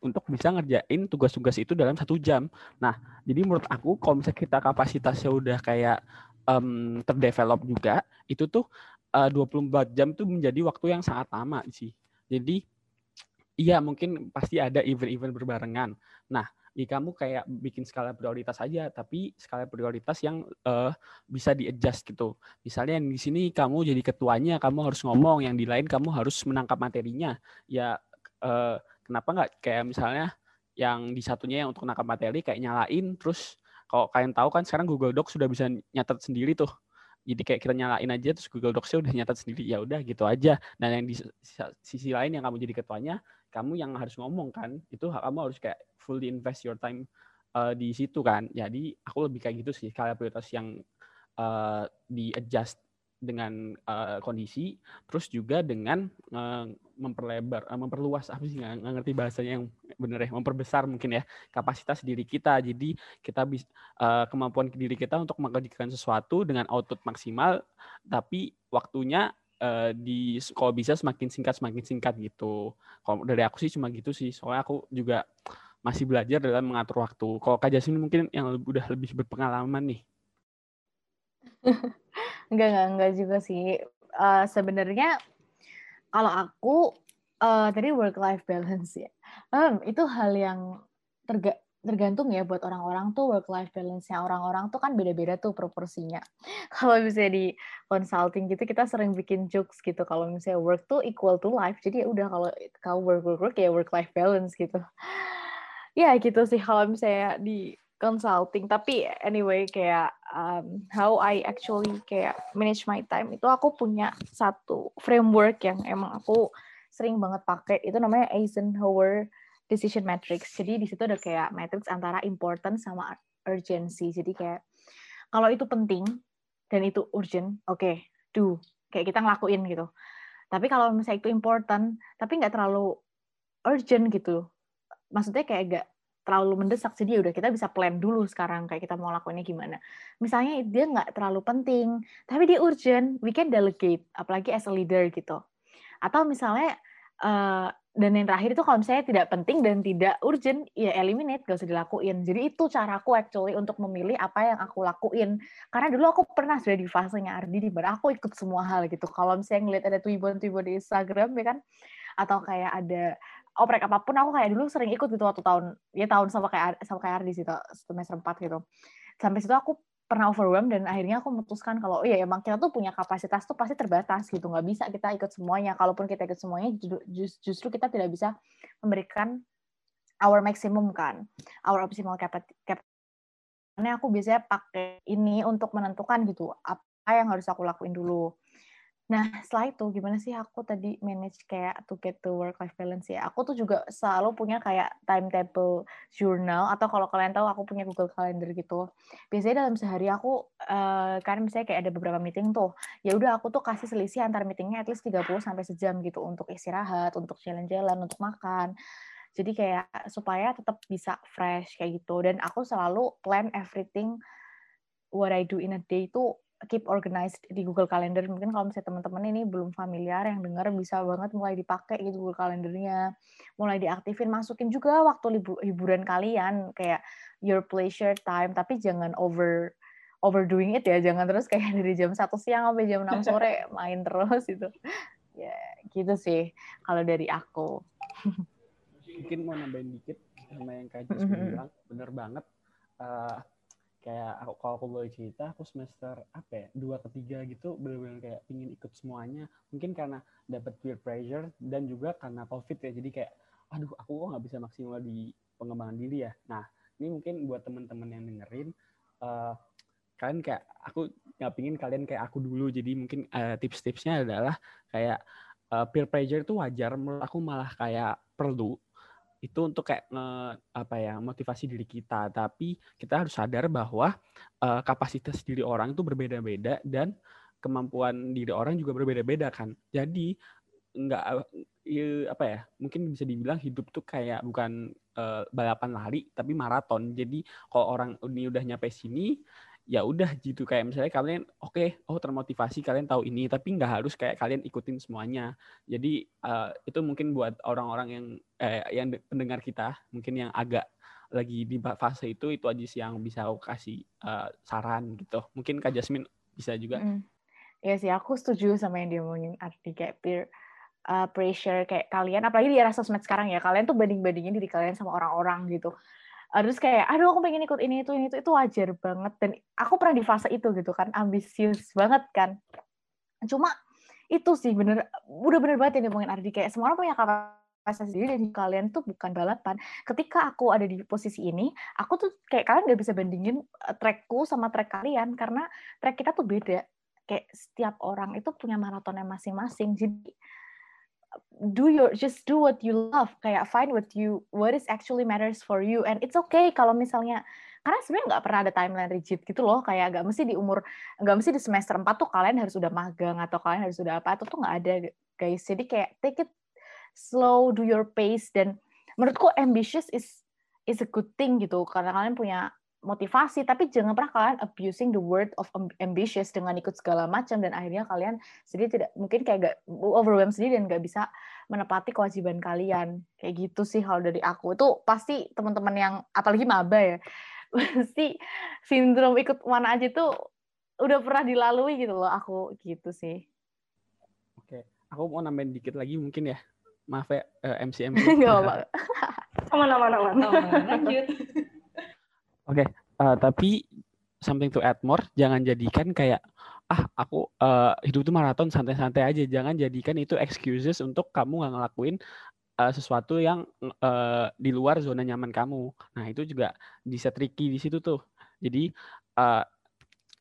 untuk bisa ngerjain tugas-tugas itu dalam satu jam. Nah, jadi menurut aku kalau misalnya kita kapasitasnya udah kayak um, terdevelop juga, itu tuh uh, 24 jam itu menjadi waktu yang sangat lama sih. Jadi iya mungkin pasti ada event-event berbarengan. Nah, ya kamu kayak bikin skala prioritas aja, tapi skala prioritas yang uh, bisa di-adjust gitu. Misalnya yang di sini kamu jadi ketuanya, kamu harus ngomong, yang di lain kamu harus menangkap materinya. Ya uh, kenapa nggak kayak misalnya yang di satunya yang untuk menangkap materi kayak nyalain, terus kalau kalian tahu kan sekarang Google Docs sudah bisa nyatet sendiri tuh. Jadi kayak kita nyalain aja terus Google Docs-nya udah nyatet sendiri. Ya udah gitu aja. Dan yang di sisi lain yang kamu jadi ketuanya kamu yang harus ngomong kan itu kamu harus kayak fully invest your time uh, di situ kan. Jadi aku lebih kayak gitu sih kalau prioritas yang uh, di adjust dengan uh, kondisi, terus juga dengan uh, memperlebar, uh, memperluas apa sih nggak ngerti bahasanya yang benar ya, memperbesar mungkin ya kapasitas diri kita. Jadi kita bisa uh, kemampuan diri kita untuk mengerjakan sesuatu dengan output maksimal, tapi waktunya uh, di kalau bisa semakin singkat semakin singkat gitu. Kalau dari aku sih cuma gitu sih, soalnya aku juga masih belajar dalam mengatur waktu. Kalau Kak Jasmine mungkin yang udah lebih berpengalaman nih. Enggak enggak enggak juga sih. Uh, sebenarnya kalau aku uh, tadi work life balance ya. Um, itu hal yang terga tergantung ya buat orang-orang tuh work life balance-nya orang-orang tuh kan beda-beda tuh proporsinya. Kalau misalnya di consulting gitu kita sering bikin jokes gitu kalau misalnya work tuh equal to life. Jadi ya udah kalau kau work work work ya work life balance gitu. Ya gitu sih kalau misalnya di consulting. Tapi anyway kayak um, how I actually kayak manage my time itu aku punya satu framework yang emang aku sering banget pakai. Itu namanya Eisenhower decision matrix. Jadi di situ ada kayak matrix antara important sama urgency. Jadi kayak kalau itu penting dan itu urgent oke okay, do. Kayak kita ngelakuin gitu. Tapi kalau misalnya itu important tapi nggak terlalu urgent gitu. Maksudnya kayak gak terlalu mendesak jadi ya udah kita bisa plan dulu sekarang kayak kita mau lakuinnya gimana. Misalnya dia nggak terlalu penting tapi dia urgent we can delegate apalagi as a leader gitu. Atau misalnya uh, dan yang terakhir itu kalau misalnya tidak penting dan tidak urgent ya eliminate gak usah dilakuin. Jadi itu caraku actually untuk memilih apa yang aku lakuin. Karena dulu aku pernah sudah di fasenya Ardi di mana aku ikut semua hal gitu. Kalau misalnya ngeliat ada twibbon-twibbon di Instagram ya kan? Atau kayak ada oprek apa pun aku kayak dulu sering ikut gitu waktu tahun ya tahun sama kayak sama kayak Ardi situ semester 4 gitu. Sampai situ aku pernah overwhelmed dan akhirnya aku memutuskan kalau oh iya emang kita tuh punya kapasitas tuh pasti terbatas gitu nggak bisa kita ikut semuanya. Kalaupun kita ikut semuanya justru kita tidak bisa memberikan our maximum kan our optimal capacity karena aku biasanya pakai ini untuk menentukan gitu apa yang harus aku lakuin dulu Nah, setelah itu gimana sih aku tadi manage kayak to get the work life balance ya? Aku tuh juga selalu punya kayak timetable journal atau kalau kalian tahu aku punya Google Calendar gitu. Biasanya dalam sehari aku uh, kan misalnya kayak ada beberapa meeting tuh. Ya udah aku tuh kasih selisih antar meetingnya at least 30 sampai sejam gitu untuk istirahat, untuk jalan-jalan, untuk makan. Jadi kayak supaya tetap bisa fresh kayak gitu dan aku selalu plan everything what I do in a day itu keep organized di Google Calendar. Mungkin kalau misalnya teman-teman ini belum familiar yang dengar bisa banget mulai dipakai gitu Google Calendarnya. Mulai diaktifin, masukin juga waktu libur, hiburan kalian kayak your pleasure time, tapi jangan over overdoing it ya. Jangan terus kayak dari jam satu siang sampai jam 6 sore main terus itu. Ya, gitu sih kalau dari aku. Mungkin mau nambahin dikit sama yang Kak Jis bilang, bener banget. Uh, kayak aku kalau aku boleh cerita aku semester apa ya dua ketiga gitu benar-benar kayak ingin ikut semuanya. Mungkin karena dapat peer pressure dan juga karena covid ya jadi kayak aduh aku kok nggak bisa maksimal di pengembangan diri ya? Nah ini mungkin buat teman-teman yang dengerin uh, kalian kayak aku nggak pingin kalian kayak aku dulu. Jadi mungkin uh, tips-tipsnya adalah kayak uh, peer pressure itu wajar menurut aku malah kayak perlu itu untuk kayak nge, apa ya motivasi diri kita. Tapi kita harus sadar bahwa uh, kapasitas diri orang itu berbeda-beda dan kemampuan diri orang juga berbeda-beda kan. Jadi nggak apa ya mungkin bisa dibilang hidup tuh kayak bukan uh, balapan lari tapi maraton. Jadi kalau orang ini udah nyampe sini ya udah gitu kayak misalnya kalian oke okay, oh termotivasi kalian tahu ini tapi nggak harus kayak kalian ikutin semuanya jadi uh, itu mungkin buat orang-orang yang eh, yang pendengar kita mungkin yang agak lagi di fase itu itu aja sih yang bisa aku kasih uh, saran gitu mungkin kak Jasmine bisa juga mm. Iya sih, aku setuju sama yang dia ngomongin arti kayak peer uh, pressure kayak kalian, apalagi di era sosmed sekarang ya, kalian tuh banding-bandingin diri kalian sama orang-orang gitu. Uh, terus kayak, aduh aku pengen ikut ini itu ini itu itu wajar banget dan aku pernah di fase itu gitu kan, ambisius banget kan. Cuma itu sih bener, udah bener banget yang ngomongin Ardi kayak semua orang punya kapasitas sendiri dan kalian tuh bukan balapan. Ketika aku ada di posisi ini, aku tuh kayak kalian nggak bisa bandingin eh, trackku sama track kalian karena track kita tuh beda. Kayak setiap orang itu punya maratonnya masing-masing. Jadi do your just do what you love kayak find what you what is actually matters for you and it's okay kalau misalnya karena sebenarnya nggak pernah ada timeline rigid gitu loh kayak nggak mesti di umur nggak mesti di semester 4 tuh kalian harus udah magang atau kalian harus sudah apa itu tuh nggak ada guys. Jadi kayak take it slow do your pace dan menurutku ambitious is is a good thing gitu karena kalian punya motivasi tapi jangan pernah kalian abusing the word of ambitious dengan ikut segala macam dan akhirnya kalian sendiri tidak mungkin kayak gak overwhelm sendiri dan nggak bisa menepati kewajiban kalian kayak gitu sih kalau dari aku itu pasti teman-teman yang apalagi maba ya pasti sindrom ikut mana aja tuh udah pernah dilalui gitu loh aku gitu sih. Oke, aku mau nambahin dikit lagi mungkin ya. Maaf ya uh, MC MC. Gak apa-apa. Aman aman aman. Lanjut. Oke, okay, uh, eh, tapi something to add more, jangan jadikan kayak ah aku uh, hidup itu maraton santai-santai aja. Jangan jadikan itu excuses untuk kamu nggak ngelakuin uh, sesuatu yang uh, di luar zona nyaman kamu. Nah, itu juga bisa tricky di situ tuh. Jadi uh,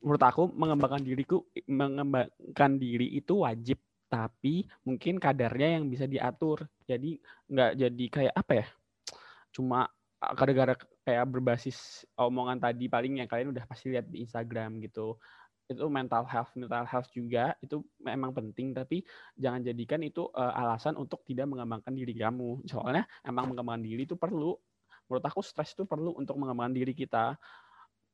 menurut aku mengembangkan diriku mengembangkan diri itu wajib, tapi mungkin kadarnya yang bisa diatur. Jadi nggak jadi kayak apa ya? Cuma gara-gara kayak berbasis omongan tadi paling yang kalian udah pasti lihat di Instagram gitu. Itu mental health mental health juga itu memang penting tapi jangan jadikan itu uh, alasan untuk tidak mengembangkan diri kamu. Soalnya emang mengembangkan diri itu perlu menurut aku stres itu perlu untuk mengembangkan diri kita.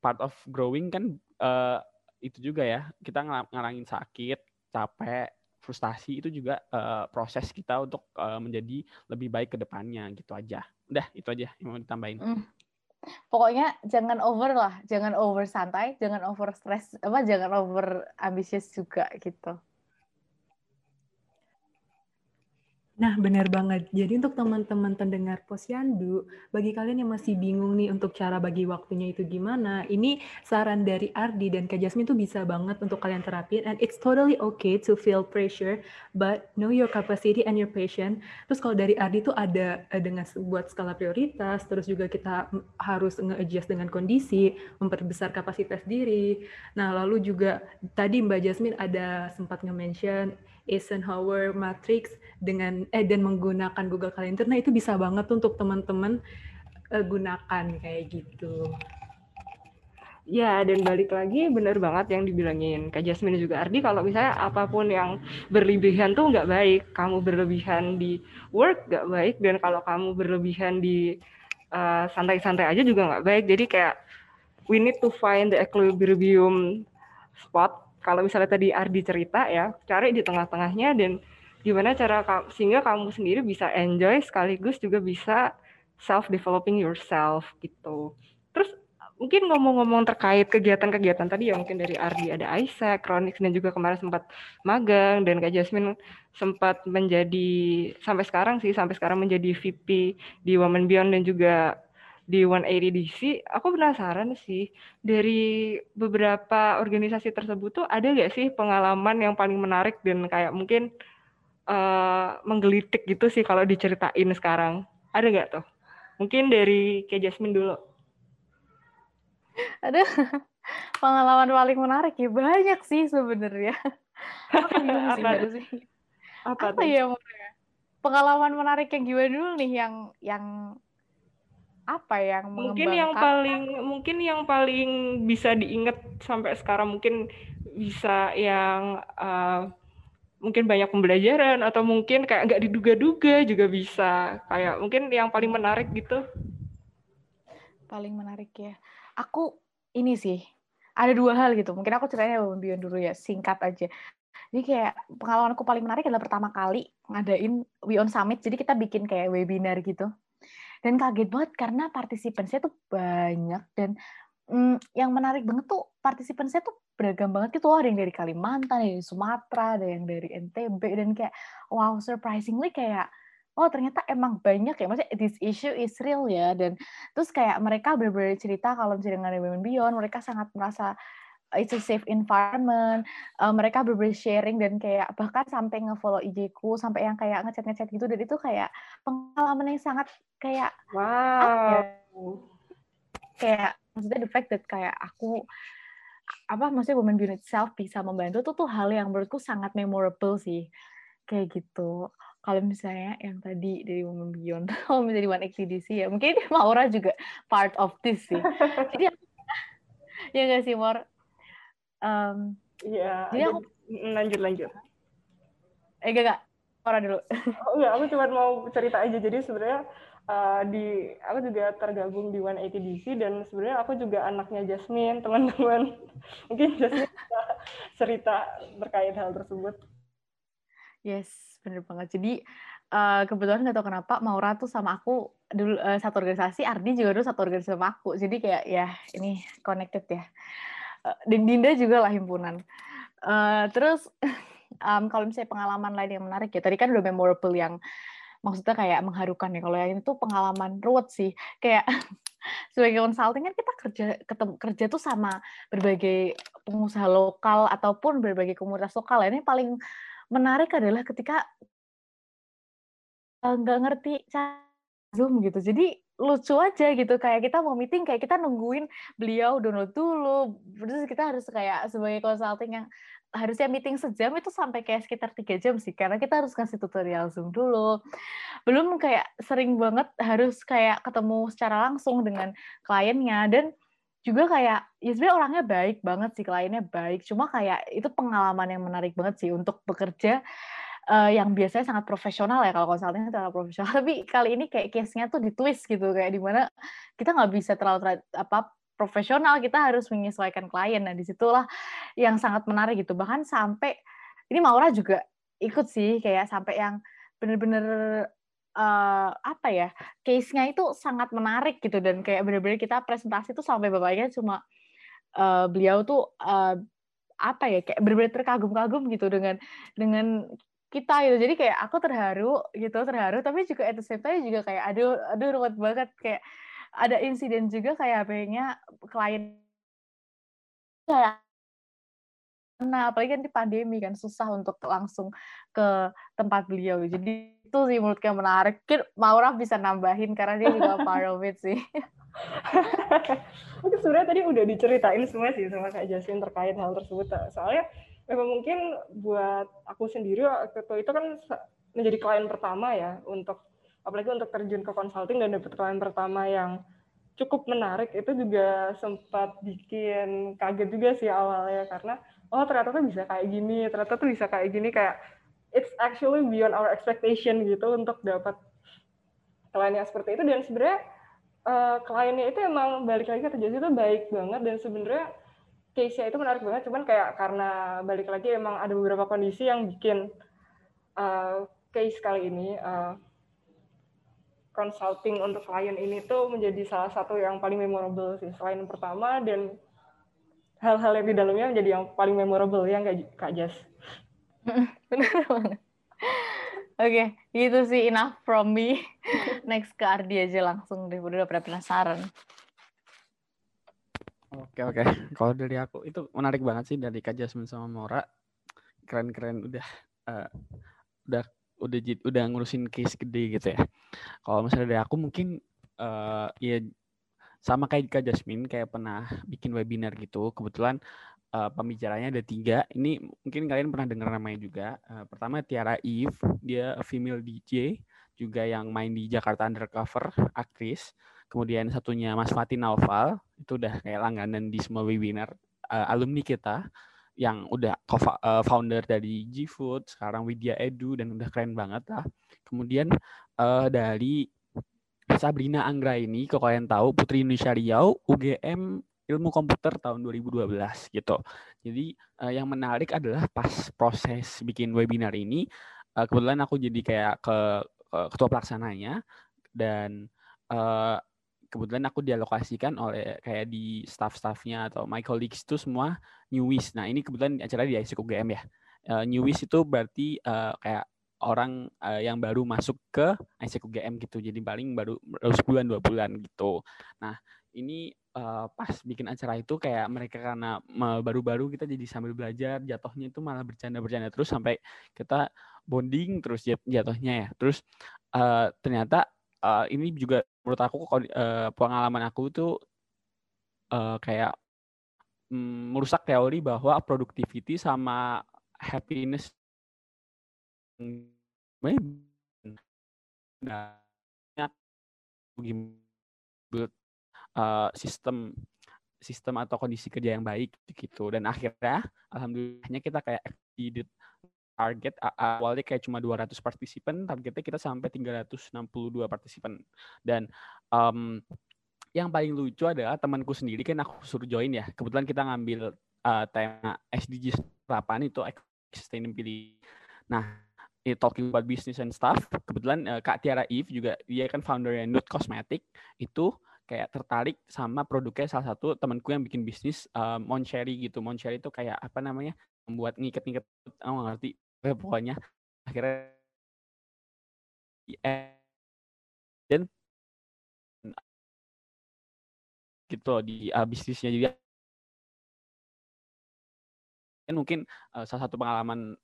Part of growing kan uh, itu juga ya kita ngalangin sakit capek frustasi itu juga uh, proses kita untuk uh, menjadi lebih baik ke depannya gitu aja. Udah itu aja yang mau ditambahin. Mm pokoknya jangan over lah, jangan over santai, jangan over stress, apa jangan over ambisius juga gitu. Nah, benar banget. Jadi untuk teman-teman pendengar Posyandu, bagi kalian yang masih bingung nih untuk cara bagi waktunya itu gimana, ini saran dari Ardi dan Kak Jasmine tuh bisa banget untuk kalian terapin and it's totally okay to feel pressure, but know your capacity and your passion. Terus kalau dari Ardi tuh ada eh, dengan buat skala prioritas, terus juga kita harus nge-adjust dengan kondisi, memperbesar kapasitas diri. Nah, lalu juga tadi Mbak Jasmine ada sempat nge-mention Eisenhower Matrix dengan eh dan menggunakan Google Calendar. Nah, itu bisa banget untuk teman-teman uh, gunakan kayak gitu. Ya, dan balik lagi bener banget yang dibilangin Kak Jasmine juga Ardi, kalau misalnya apa pun yang berlebihan tuh nggak baik. Kamu berlebihan di work nggak baik, dan kalau kamu berlebihan di eh, santai-santai aja juga nggak baik. Jadi kayak we need to find the equilibrium spot kalau misalnya tadi Ardi cerita ya, cari di tengah-tengahnya dan gimana cara sehingga kamu sendiri bisa enjoy sekaligus juga bisa self developing yourself gitu. Terus mungkin ngomong-ngomong terkait kegiatan-kegiatan tadi ya mungkin dari Ardi ada Isaac, Chronix dan juga kemarin sempat magang dan Kak Jasmine sempat menjadi sampai sekarang sih sampai sekarang menjadi VP di Women Beyond dan juga di 180 DC, aku penasaran sih dari beberapa organisasi tersebut tuh ada nggak sih pengalaman yang paling menarik dan kayak mungkin uh, menggelitik gitu sih kalau diceritain sekarang. Ada nggak tuh? Mungkin dari Ke Jasmine dulu. Ada pengalaman paling menarik ya banyak sih sebenarnya. Apa sih? Apa, Apa ya? Pengalaman menarik yang gimana dulu nih yang yang apa yang mungkin yang paling mungkin yang paling bisa diingat sampai sekarang mungkin bisa yang uh, mungkin banyak pembelajaran atau mungkin kayak nggak diduga-duga juga bisa. Kayak mungkin yang paling menarik gitu. Paling menarik ya. Aku ini sih ada dua hal gitu. Mungkin aku ceritanya Bion dulu ya singkat aja. Jadi kayak pengalamanku paling menarik adalah pertama kali ngadain We On Summit. Jadi kita bikin kayak webinar gitu dan kaget banget karena partisipannya tuh banyak dan hmm, yang menarik banget tuh partisipan saya tuh beragam banget gitu ada yang dari Kalimantan, ada yang dari Sumatera, ada yang dari NTB dan kayak wow surprisingly kayak oh ternyata emang banyak ya. Maksudnya this issue is real ya. Dan terus kayak mereka benar-benar cerita kalau misalnya dengan Women Beyond mereka sangat merasa it's a safe environment uh, mereka berbagi sharing dan kayak bahkan sampai ngefollow IG-ku sampai yang kayak ngechat-ngechat gitu dan itu kayak pengalaman yang sangat kayak wow ya, kayak maksudnya the fact that kayak aku apa maksudnya women beyond itself bisa membantu itu tuh hal yang menurutku sangat memorable sih kayak gitu kalau misalnya yang tadi dari Women Beyond, kalau menjadi One XCDC ya, mungkin Maura juga part of this sih. jadi ya nggak sih, Mor? Um, Iya. Jadi aku lanjut lanjut. Eh gak gak, Maura dulu. oh enggak, aku cuma mau cerita aja. Jadi sebenarnya uh, di aku juga tergabung di One ATDC dan sebenarnya aku juga anaknya Jasmine, teman-teman. Mungkin Jasmine cerita terkait hal tersebut. Yes, bener banget. Jadi uh, kebetulan nggak tahu kenapa Maura tuh sama aku dulu uh, satu organisasi, Ardi juga dulu satu organisasi sama aku. Jadi kayak ya ini connected ya. Uh, dan Dinda juga lah himpunan. Uh, terus um, kalau misalnya pengalaman lain yang menarik ya, tadi kan udah memorable yang maksudnya kayak mengharukan ya. Kalau yang itu pengalaman ruwet sih, kayak sebagai consulting kan kita kerja ketemu kerja tuh sama berbagai pengusaha lokal ataupun berbagai komunitas lokal. Ini paling menarik adalah ketika eh, nggak ngerti Zoom gitu. Jadi lucu aja gitu. Kayak kita mau meeting kayak kita nungguin beliau download dulu. Terus kita harus kayak sebagai consulting yang harusnya meeting sejam itu sampai kayak sekitar tiga jam sih. Karena kita harus kasih tutorial zoom dulu. Belum kayak sering banget harus kayak ketemu secara langsung dengan kliennya. Dan juga kayak ya sebenarnya orangnya baik banget sih kliennya baik. Cuma kayak itu pengalaman yang menarik banget sih untuk bekerja uh, yang biasanya sangat profesional ya kalau konsulting itu sangat profesional. Tapi kali ini kayak case-nya tuh ditwist gitu kayak di mana kita nggak bisa terlalu apa profesional kita harus menyesuaikan klien. Nah di situlah yang sangat menarik gitu. Bahkan sampai ini Maura juga ikut sih kayak sampai yang bener-bener uh, apa ya case-nya itu sangat menarik gitu. Dan kayak benar-benar kita presentasi tuh sampai bapaknya cuma uh, beliau tuh uh, apa ya kayak benar-benar terkagum-kagum gitu dengan dengan kita gitu. Jadi kayak aku terharu gitu terharu tapi juga at the same time juga kayak aduh aduh ruwet banget. Kayak ada insiden juga kayak HP-nya klien kayak nah apalagi kan di pandemi kan susah untuk langsung ke tempat beliau. Jadi itu sih menurutnya menarik. Mungkin Maura bisa nambahin karena dia juga part of it sih. Mungkin sebenarnya tadi udah diceritain semua sih sama Kak Jasin terkait hal tersebut. Soalnya memang mungkin buat aku sendiri waktu itu kan menjadi klien pertama ya untuk apalagi untuk terjun ke consulting dan dapat klien pertama yang cukup menarik itu juga sempat bikin kaget juga sih awalnya karena oh ternyata tuh bisa kayak gini, ternyata tuh bisa kayak gini kayak it's actually beyond our expectation gitu untuk dapat klien yang seperti itu. Dan sebenarnya uh, kliennya itu emang balik lagi ke terjadi itu baik banget dan sebenarnya case-nya itu menarik banget cuman kayak karena balik lagi emang ada beberapa kondisi yang bikin uh, case kali ini uh, consulting untuk klien ini tuh menjadi salah satu yang paling memorable sih selain pertama dan hal-hal yang di dalamnya menjadi yang paling memorable ya nggak Kak Jas? Benar banget. Oke, okay, gitu sih enough from me. Next ke Ardi aja langsung deh, udah pada penasaran. Oke oke, kalau dari aku itu menarik banget sih dari Kak Jasmine sama Mora, keren-keren udah uh, udah udah udah ngurusin case gede gitu ya. Kalau misalnya dari aku mungkin uh, ya sama kayak Kak Jasmine kayak pernah bikin webinar gitu. Kebetulan uh, pembicaranya ada tiga. Ini mungkin kalian pernah dengar namanya juga. Uh, pertama Tiara Eve dia female DJ juga yang main di Jakarta Undercover aktris kemudian satunya Mas Fatih Naufal itu udah kayak langganan di semua webinar uh, alumni kita yang udah co-founder dari G-Food, sekarang Widya Edu dan udah keren banget lah. Kemudian uh, dari Sabrina Anggra ini, kalau kalian tahu, Putri Indonesia Riau, UGM Ilmu Komputer tahun 2012 gitu. Jadi uh, yang menarik adalah pas proses bikin webinar ini, uh, kebetulan aku jadi kayak ke uh, ketua pelaksananya dan uh, kebetulan aku dialokasikan oleh kayak di staff-staffnya atau my colleagues itu semua newies. Nah ini kebetulan acara di ISIC UGM ya. Uh, newies itu berarti uh, kayak orang uh, yang baru masuk ke ISIC UGM gitu. Jadi paling baru, baru sebulan dua bulan gitu. Nah ini uh, pas bikin acara itu kayak mereka karena baru-baru kita jadi sambil belajar jatuhnya itu malah bercanda-bercanda terus sampai kita bonding terus jatuhnya ya. Terus uh, ternyata uh, ini juga menurut aku uh, pengalaman aku tuh uh, kayak um, merusak teori bahwa productivity sama happiness nah uh, sistem sistem atau kondisi kerja yang baik gitu. Dan akhirnya alhamdulillahnya kita kayak exceeded target awalnya kayak cuma 200 partisipan targetnya kita sampai 362 partisipan dan um, yang paling lucu adalah temanku sendiri kan aku suruh join ya kebetulan kita ngambil uh, tema SDGs 8 itu sustainability nah it talking about business and stuff kebetulan uh, Kak Tiara Eve juga dia kan founder Nude Cosmetic itu kayak tertarik sama produknya salah satu temanku yang bikin bisnis uh, Moncherry gitu. Moncherry itu kayak apa namanya? Membuat ngiket-ngiket aku oh, ngerti. Ya, pokoknya akhirnya dan gitu loh di uh, bisnisnya juga dan mungkin uh, salah satu pengalaman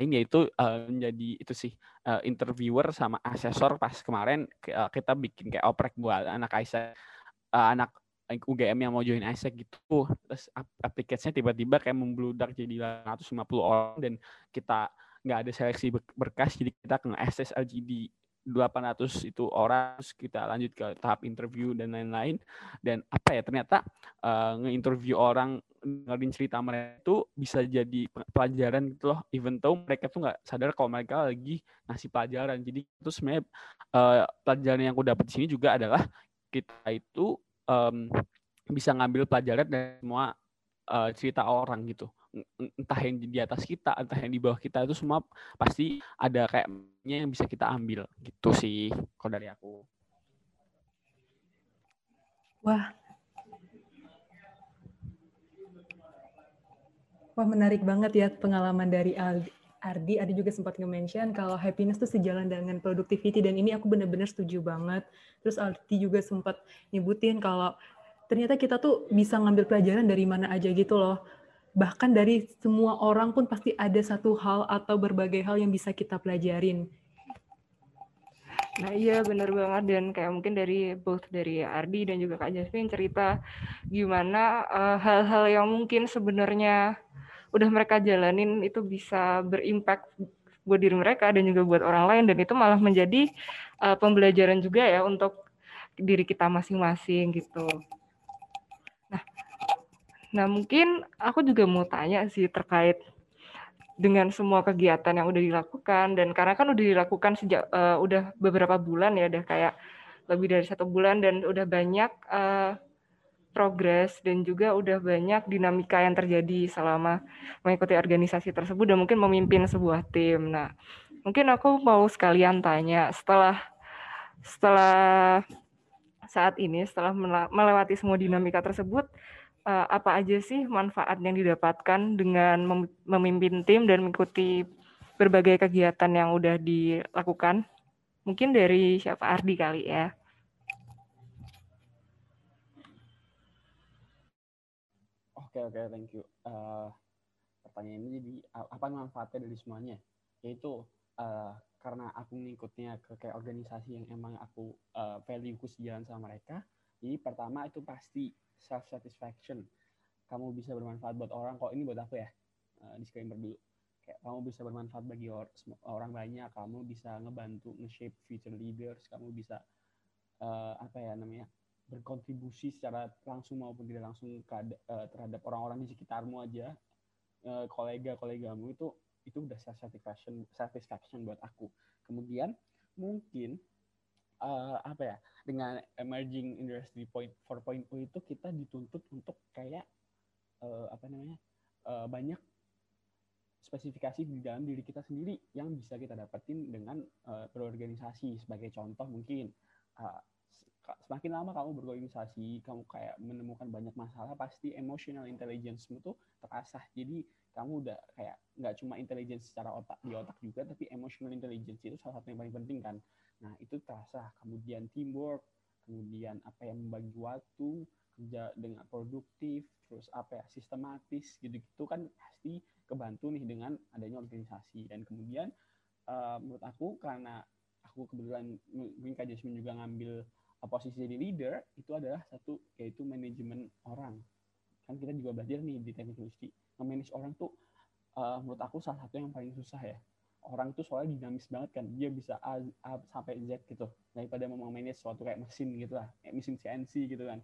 ini yaitu uh, menjadi itu sih uh, interviewer sama asesor pas kemarin uh, kita bikin kayak oprek buat anak Aisyah uh, anak UGM yang mau join ISEC gitu terus aplikasinya tiba-tiba kayak membludak jadi 150 orang dan kita nggak ada seleksi berkas jadi kita ke SSLGD 800 itu orang terus kita lanjut ke tahap interview dan lain-lain. Dan apa ya ternyata uh, nge-interview orang dengerin cerita mereka itu bisa jadi pelajaran gitu loh. Even though mereka tuh nggak sadar kalau mereka lagi ngasih pelajaran. Jadi itu sebenarnya uh, pelajaran yang aku dapat di sini juga adalah kita itu um, bisa ngambil pelajaran dari semua uh, cerita orang gitu entah yang di atas kita, entah yang di bawah kita itu semua pasti ada kayaknya yang bisa kita ambil gitu sih kalau dari aku. Wah. Wah menarik banget ya pengalaman dari Ardi. Ardi juga sempat nge-mention kalau happiness itu sejalan dengan productivity dan ini aku benar-benar setuju banget. Terus Ardi juga sempat nyebutin kalau ternyata kita tuh bisa ngambil pelajaran dari mana aja gitu loh bahkan dari semua orang pun pasti ada satu hal atau berbagai hal yang bisa kita pelajarin. Nah iya benar banget dan kayak mungkin dari both dari Ardi dan juga Kak Jasmine cerita gimana eh, hal-hal uh, yang mungkin sebenarnya udah mereka jalanin itu bisa berimpact buat diri mereka dan juga buat orang lain dan itu malah menjadi uh, pembelajaran juga ya untuk diri kita masing-masing gitu. Nah, mungkin aku juga mau tanya sih terkait dengan semua kegiatan yang udah dilakukan dan karena kan udah dilakukan sejak uh, udah beberapa bulan ya, udah kayak lebih dari satu bulan dan udah banyak uh, progres dan juga udah banyak dinamika yang terjadi selama mengikuti organisasi tersebut dan mungkin memimpin sebuah tim. Nah, mungkin aku mau sekalian tanya setelah setelah saat ini setelah melewati semua dinamika tersebut uh, apa aja sih manfaat yang didapatkan dengan memimpin tim dan mengikuti berbagai kegiatan yang udah dilakukan? Mungkin dari siapa Ardi kali ya. Oke oke thank you. Uh, pertanyaan ini jadi apa manfaatnya dari semuanya? Yaitu uh, karena aku ngikutnya ke kayak organisasi yang emang aku uh, value ku sejalan sama mereka. Jadi pertama itu pasti self satisfaction kamu bisa bermanfaat buat orang kok ini buat aku ya uh, disclaimer dulu kayak kamu bisa bermanfaat bagi or orang banyak kamu bisa ngebantu nge-shape future leaders kamu bisa uh, apa ya namanya berkontribusi secara langsung maupun tidak langsung ke, uh, terhadap orang-orang di sekitarmu aja. Uh, kolega-kolegamu itu itu udah satisfaction satisfaction buat aku. Kemudian mungkin uh, apa ya dengan emerging industry point 4.0 itu kita dituntut untuk kayak uh, apa namanya uh, banyak spesifikasi di dalam diri kita sendiri yang bisa kita dapetin dengan uh, berorganisasi. Sebagai contoh mungkin uh, semakin lama kamu berorganisasi, kamu kayak menemukan banyak masalah, pasti emotional intelligence tuh terasah. Jadi kamu udah kayak nggak cuma intelligence secara otak di otak juga, tapi emotional intelligence itu salah satu yang paling penting kan. Nah itu terasa. Kemudian teamwork, kemudian apa yang membagi waktu, kerja dengan produktif, terus apa ya sistematis gitu-gitu kan pasti kebantu nih dengan adanya organisasi dan kemudian uh, menurut aku karena aku kebetulan mungkin Kak Jasmine juga ngambil posisi jadi leader itu adalah satu yaitu manajemen orang. Kan kita juga belajar nih di teknik industri nge-manage orang tuh uh, menurut aku salah satu yang paling susah ya. Orang tuh soalnya dinamis banget kan. Dia bisa A, A sampai Z gitu. Daripada mau manage suatu kayak mesin gitu lah. Kayak mesin CNC gitu kan.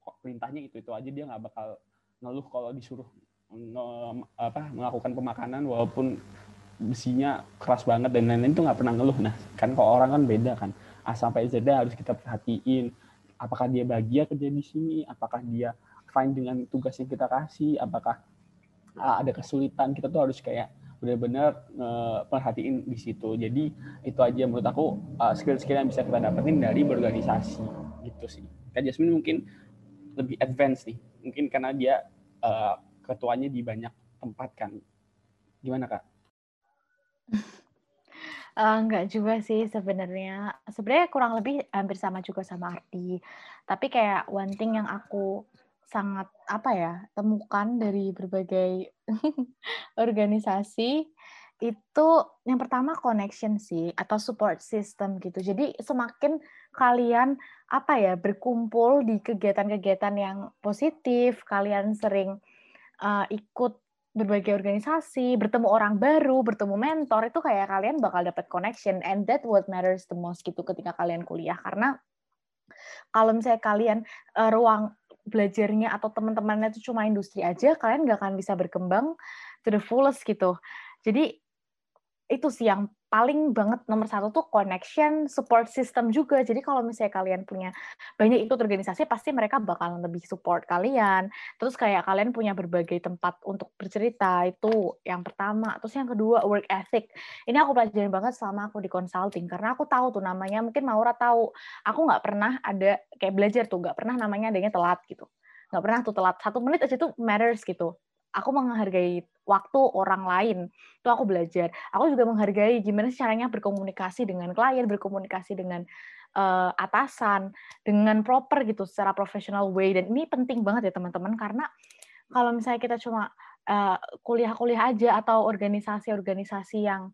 Kok perintahnya itu itu aja dia nggak bakal ngeluh kalau disuruh nge, apa melakukan pemakanan walaupun besinya keras banget dan lain-lain itu nggak pernah ngeluh. Nah, kan kalau orang kan beda kan. A sampai Z harus kita perhatiin apakah dia bahagia kerja di sini, apakah dia fine dengan tugas yang kita kasih, apakah ada kesulitan, kita tuh harus kayak benar-benar uh, perhatiin di situ. Jadi itu aja menurut aku skill-skill yang bisa kita dapetin dari berorganisasi gitu sih. Kak Jasmine mungkin lebih advance nih, mungkin karena dia uh, ketuanya di banyak tempat kan. Gimana kak? Enggak juga sih sebenarnya. Sebenarnya kurang lebih hampir sama juga sama Ardi. Tapi kayak one thing yang aku sangat apa ya temukan dari berbagai organisasi itu yang pertama connection sih atau support system gitu. Jadi semakin kalian apa ya berkumpul di kegiatan-kegiatan yang positif, kalian sering uh, ikut berbagai organisasi, bertemu orang baru, bertemu mentor, itu kayak kalian bakal dapat connection and that what matters the most gitu ketika kalian kuliah karena kalau misalnya kalian uh, ruang belajarnya atau teman-temannya itu cuma industri aja, kalian nggak akan bisa berkembang to the fullest gitu. Jadi itu sih yang paling banget nomor satu tuh connection, support system juga. Jadi kalau misalnya kalian punya banyak ikut organisasi, pasti mereka bakalan lebih support kalian. Terus kayak kalian punya berbagai tempat untuk bercerita, itu yang pertama. Terus yang kedua, work ethic. Ini aku pelajarin banget selama aku di consulting, karena aku tahu tuh namanya, mungkin Maura tahu, aku nggak pernah ada, kayak belajar tuh, nggak pernah namanya adanya telat gitu. Nggak pernah tuh telat. Satu menit aja tuh matters gitu aku menghargai waktu orang lain itu aku belajar aku juga menghargai gimana caranya berkomunikasi dengan klien berkomunikasi dengan uh, atasan dengan proper gitu secara professional way dan ini penting banget ya teman-teman karena kalau misalnya kita cuma eh, kuliah-kuliah aja atau organisasi-organisasi yang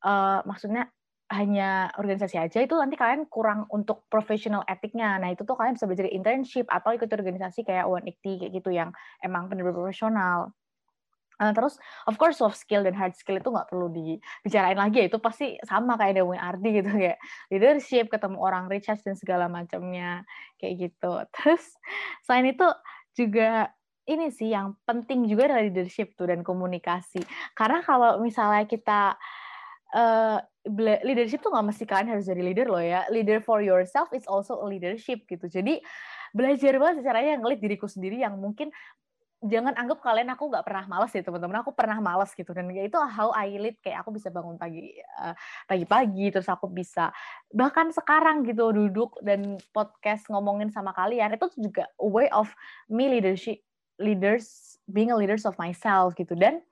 uh, maksudnya hanya organisasi aja itu nanti kalian kurang untuk professional etiknya. Nah, itu tuh kalian bisa belajar internship atau ikut organisasi kayak One kayak gitu yang emang benar-benar profesional. Uh, terus, of course, soft skill dan hard skill itu nggak perlu dibicarain lagi ya. Itu pasti sama kayak Dewi Ardi gitu kayak leadership, ketemu orang recharge dan segala macamnya kayak gitu. Terus selain itu juga ini sih yang penting juga adalah leadership tuh dan komunikasi. Karena kalau misalnya kita uh, leadership tuh nggak mesti kalian harus jadi leader loh ya. Leader for yourself is also a leadership gitu. Jadi belajar banget caranya ngelit diriku sendiri yang mungkin jangan anggap kalian aku nggak pernah males ya teman-teman aku pernah males gitu. Dan ya itu how I lead kayak aku bisa bangun pagi uh, pagi-pagi terus aku bisa bahkan sekarang gitu duduk dan podcast ngomongin sama kalian itu juga way of me leadership leaders being a leaders of myself gitu. Dan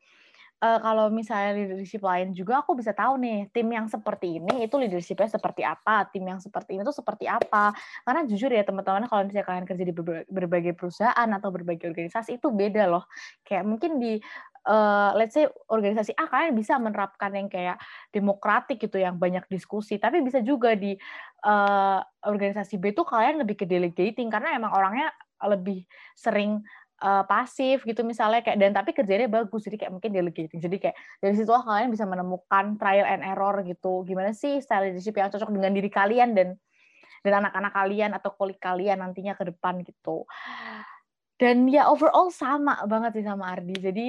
uh, kalau misalnya leadership lain juga aku bisa tahu nih tim yang seperti ini itu leadershipnya seperti apa, tim yang seperti ini tuh seperti apa. Karena jujur ya teman-teman kalau misalnya kalian kerja di berbagai perusahaan atau berbagai organisasi itu beda loh. Kayak mungkin di uh, let's say organisasi A kalian bisa menerapkan yang kayak demokratik gitu yang banyak diskusi, tapi bisa juga di uh, organisasi B tuh kalian lebih ke delegating karena emang orangnya lebih sering uh, pasif gitu misalnya kayak dan tapi kerjanya bagus jadi kayak mungkin delegating. Jadi kayak dari situ kalian bisa menemukan trial and error gitu. Gimana sih style leadership yang cocok dengan diri kalian dan dan anak-anak kalian atau kolik kalian nantinya ke depan gitu. Dan ya overall sama banget sih sama Ardi. Jadi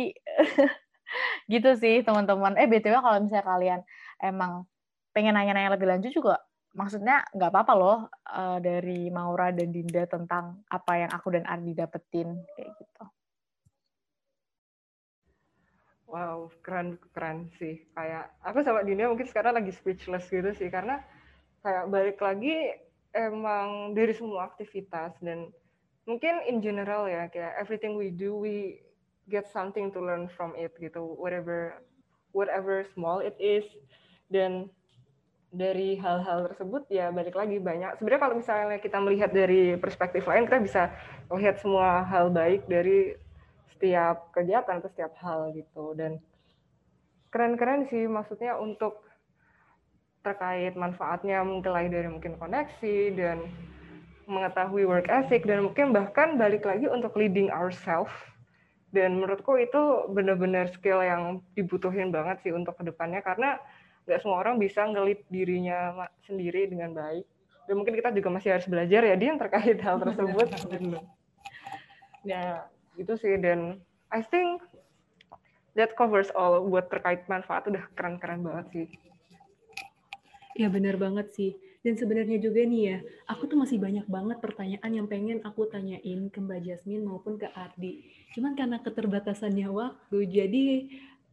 gitu sih teman-teman. Eh btw kalau misalnya kalian emang pengen nanya-nanya lebih lanjut juga maksudnya nggak apa-apa loh uh, dari Maura dan Dinda tentang apa yang aku dan Ardi dapetin kayak gitu. Wow, keren keren sih. Kayak aku sama Dinda mungkin sekarang lagi speechless gitu sih karena kayak balik lagi emang dari semua aktivitas dan mungkin in general ya kayak everything we do we get something to learn from it gitu whatever whatever small it is dan dari hal-hal tersebut ya balik lagi banyak. Sebenarnya kalau misalnya kita melihat dari perspektif lain kita bisa melihat semua hal baik dari setiap kegiatan atau setiap hal gitu. Dan keren-keren sih maksudnya untuk terkait manfaatnya mulai dari mungkin koneksi dan mengetahui work ethic dan mungkin bahkan balik lagi untuk leading ourselves dan menurutku itu benar-benar skill yang dibutuhin banget sih untuk ke depannya karena nggak semua orang bisa ngelit dirinya sendiri dengan baik. Dan mungkin kita juga masih harus belajar ya dia yang terkait hal tersebut. ya itu sih dan. I think that covers all buat terkait manfaat. Udah keren-keren banget sih. Ya benar banget sih. Dan sebenarnya juga nih ya, aku tuh masih banyak banget pertanyaan yang pengen aku tanyain ke Mbak Jasmine maupun ke Ardi. Cuman karena keterbatasannya waktu, jadi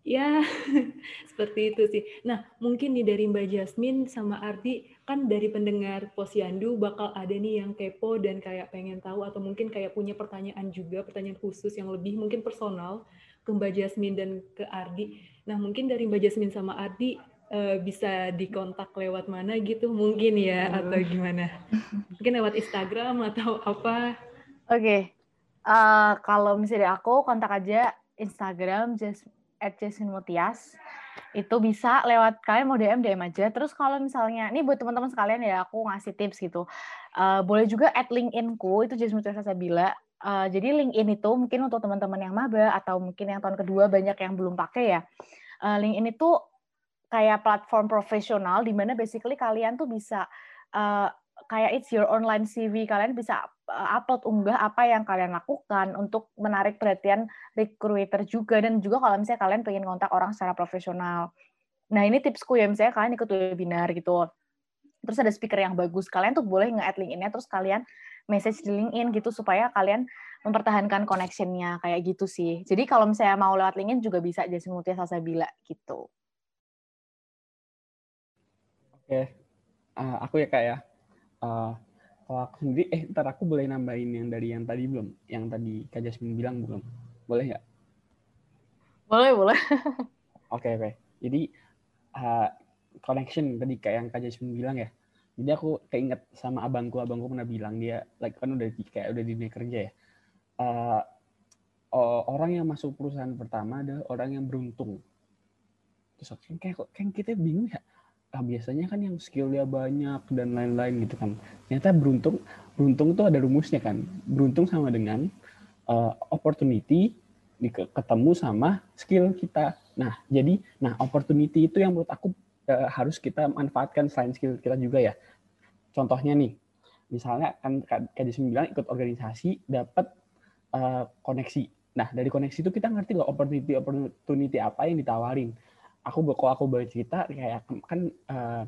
ya seperti itu sih. Nah, mungkin nih dari Mbak Jasmine sama Ardi, kan dari pendengar Posyandu bakal ada nih yang kepo dan kayak pengen tahu atau mungkin kayak punya pertanyaan juga, pertanyaan khusus yang lebih mungkin personal ke Mbak Jasmine dan ke Ardi. Nah, mungkin dari Mbak Jasmine sama Ardi, uh, bisa dikontak lewat mana gitu mungkin ya atau gimana? Mungkin lewat Instagram atau apa? Oke, okay. uh, eh, kalau misalnya aku kontak aja Instagram just Jasmine Mutias itu bisa lewat kalian mau DM DM aja. Terus kalau misalnya ini buat teman-teman sekalian ya aku ngasih tips gitu. Uh, boleh juga add LinkedIn-ku itu Jasmine Mutias Sabila. Uh, jadi LinkedIn itu mungkin untuk teman-teman yang maba atau mungkin yang tahun kedua banyak yang belum pakai ya. Uh, LinkedIn itu kayak platform profesional di mana basically kalian tuh bisa uh, kayak it's your online CV kalian bisa upload unggah apa yang kalian lakukan untuk menarik perhatian recruiter juga dan juga kalau misalnya kalian pengen kontak orang secara profesional. Nah ini tipsku ya misalnya kalian ikut webinar gitu. Terus ada speaker yang bagus, kalian tuh boleh nge-add terus kalian message di LinkedIn gitu supaya kalian mempertahankan connection-nya kayak gitu sih. Jadi kalau misalnya mau lewat LinkedIn juga bisa Jasmine Mutia Salsabila gitu okay. uh, eh, aku ya kak ya. Uh, kalau aku sendiri, eh ntar aku boleh nambahin yang dari yang tadi belum? Yang tadi Kak Jasmine bilang belum? Boleh ya? Boleh, boleh. Oke, okay, oke. Okay. Jadi, uh, connection tadi kayak yang Kak Jasmine bilang ya. Jadi aku keinget sama abangku, abangku pernah bilang dia, like kan udah di, kayak udah di dunia kerja ya. Uh, orang yang masuk perusahaan pertama adalah orang yang beruntung. Terus kayak, kayak kita bingung ya ah, biasanya kan yang skill dia banyak dan lain-lain gitu kan. Ternyata beruntung beruntung tuh ada rumusnya kan. Beruntung sama dengan uh, opportunity ketemu sama skill kita. Nah, jadi nah opportunity itu yang menurut aku uh, harus kita manfaatkan selain skill kita juga ya. Contohnya nih, misalnya kan Kak Jason bilang ikut organisasi dapat uh, koneksi. Nah, dari koneksi itu kita ngerti loh opportunity opportunity apa yang ditawarin aku kalau aku boleh cerita kayak kan uh,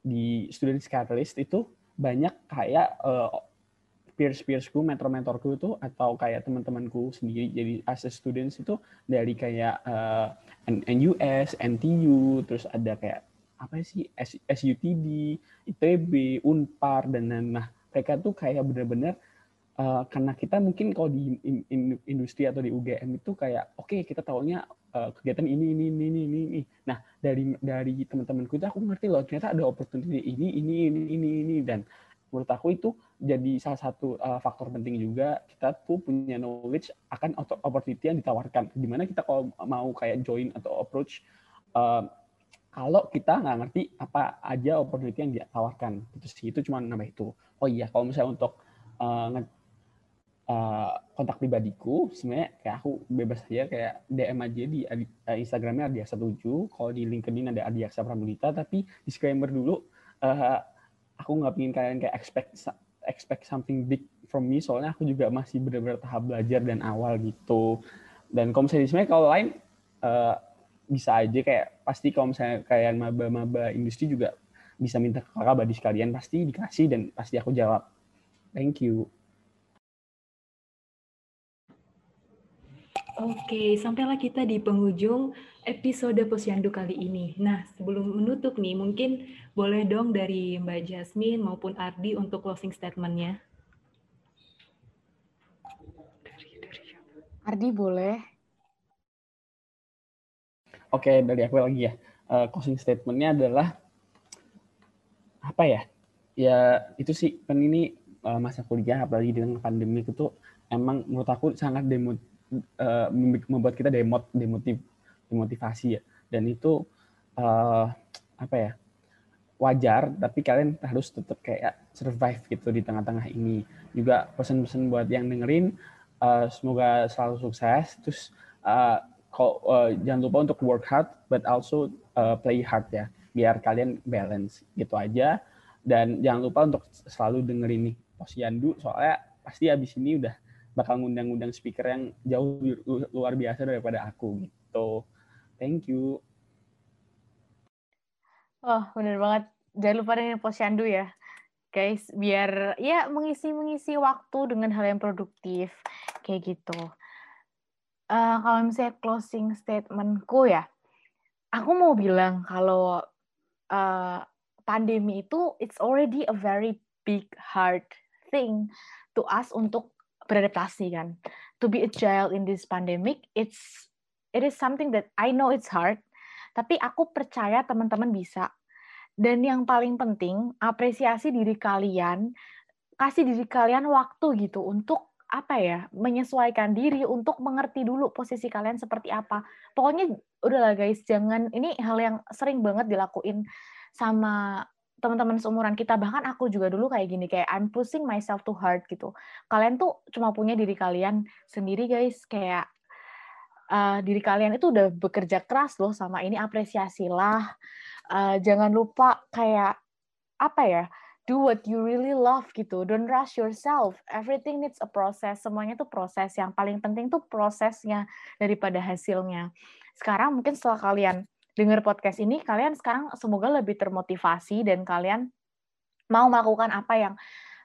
di student catalyst itu banyak kayak uh, peers peersku mentor mentorku itu atau kayak teman-temanku sendiri. Jadi as a students itu dari kayak uh, NUS, NTU, terus ada kayak apa sih SUTD, ITB, Unpar dan nah mereka tuh kayak benar-benar uh, karena kita mungkin kalau di in, in, industri atau di UGM itu kayak oke okay, kita tahunya uh, kegiatan ini ini ini ini ini. Nah dari dari teman-temanku itu aku ngerti loh ternyata ada opportunity ini ini ini ini ini dan menurut aku itu jadi salah satu uh, faktor penting juga kita tuh punya knowledge akan opportunity yang ditawarkan. Di mana kita kalau mau kayak join atau approach uh, kalau kita nggak ngerti apa aja opportunity yang ditawarkan itu sih itu cuma nambah itu oh iya kalau misalnya untuk uh, uh, kontak pribadiku sebenarnya kayak aku bebas aja kayak DM aja di uh, Instagramnya Ardiaksa 7 kalau di LinkedIn ada Ardiaksa Pramulita tapi disclaimer dulu uh, aku nggak pingin kalian kayak expect expect something big from me soalnya aku juga masih benar-benar tahap belajar dan awal gitu. Dan kalau misalnya sebenarnya kalau lain uh, bisa aja kayak pasti kalau misalnya kayak maba-maba industri juga bisa minta ke kakak badi sekalian pasti dikasih dan pasti aku jawab. Thank you Oke, sampailah kita di penghujung episode Posyandu kali ini. Nah, sebelum menutup nih, mungkin boleh dong dari Mbak Jasmine maupun Ardi untuk closing statement-nya. Ardi boleh. Oke, dari aku lagi ya. Uh, closing statement-nya adalah apa ya? Ya itu sih kan ini uh, masa kuliah apalagi dengan pandemi itu emang menurut aku sangat demo uh, membuat kita demot demotiv demotivasi ya. Dan itu uh, apa ya wajar tapi kalian harus tetap kayak survive gitu di tengah-tengah ini. Juga pesan-pesan buat yang dengerin uh, semoga selalu sukses. Terus uh, uh, jangan lupa untuk work hard but also uh, play hard ya biar kalian balance. Gitu aja. Dan jangan lupa untuk selalu dengerin nih Posyandu soalnya pasti abis ini udah bakal ngundang-ngundang speaker yang jauh luar biasa daripada aku gitu. Thank you. Oh, bener banget. Jangan lupa dengan posyandu ya. Guys, biar ya mengisi-mengisi waktu dengan hal yang produktif. Kayak gitu. Uh, kalau misalnya closing statementku ya, aku mau bilang kalau uh, pandemi itu it's already a very big hard thing to us untuk beradaptasi kan. To be agile in this pandemic, it's it is something that I know it's hard, tapi aku percaya teman-teman bisa. Dan yang paling penting, apresiasi diri kalian, kasih diri kalian waktu gitu untuk apa ya, menyesuaikan diri untuk mengerti dulu posisi kalian seperti apa. Pokoknya udahlah guys, jangan ini hal yang sering banget dilakuin sama teman-teman seumuran kita bahkan aku juga dulu kayak gini kayak I'm pushing myself too hard gitu. Kalian tuh cuma punya diri kalian sendiri guys. Kayak uh, diri kalian itu udah bekerja keras loh sama ini apresiasilah uh, jangan lupa kayak apa ya do what you really love gitu. Don't rush yourself. Everything needs a process. Semuanya tuh proses. Yang paling penting tuh prosesnya daripada hasilnya. Sekarang mungkin setelah kalian dengar podcast ini, kalian sekarang semoga lebih termotivasi dan kalian mau melakukan apa yang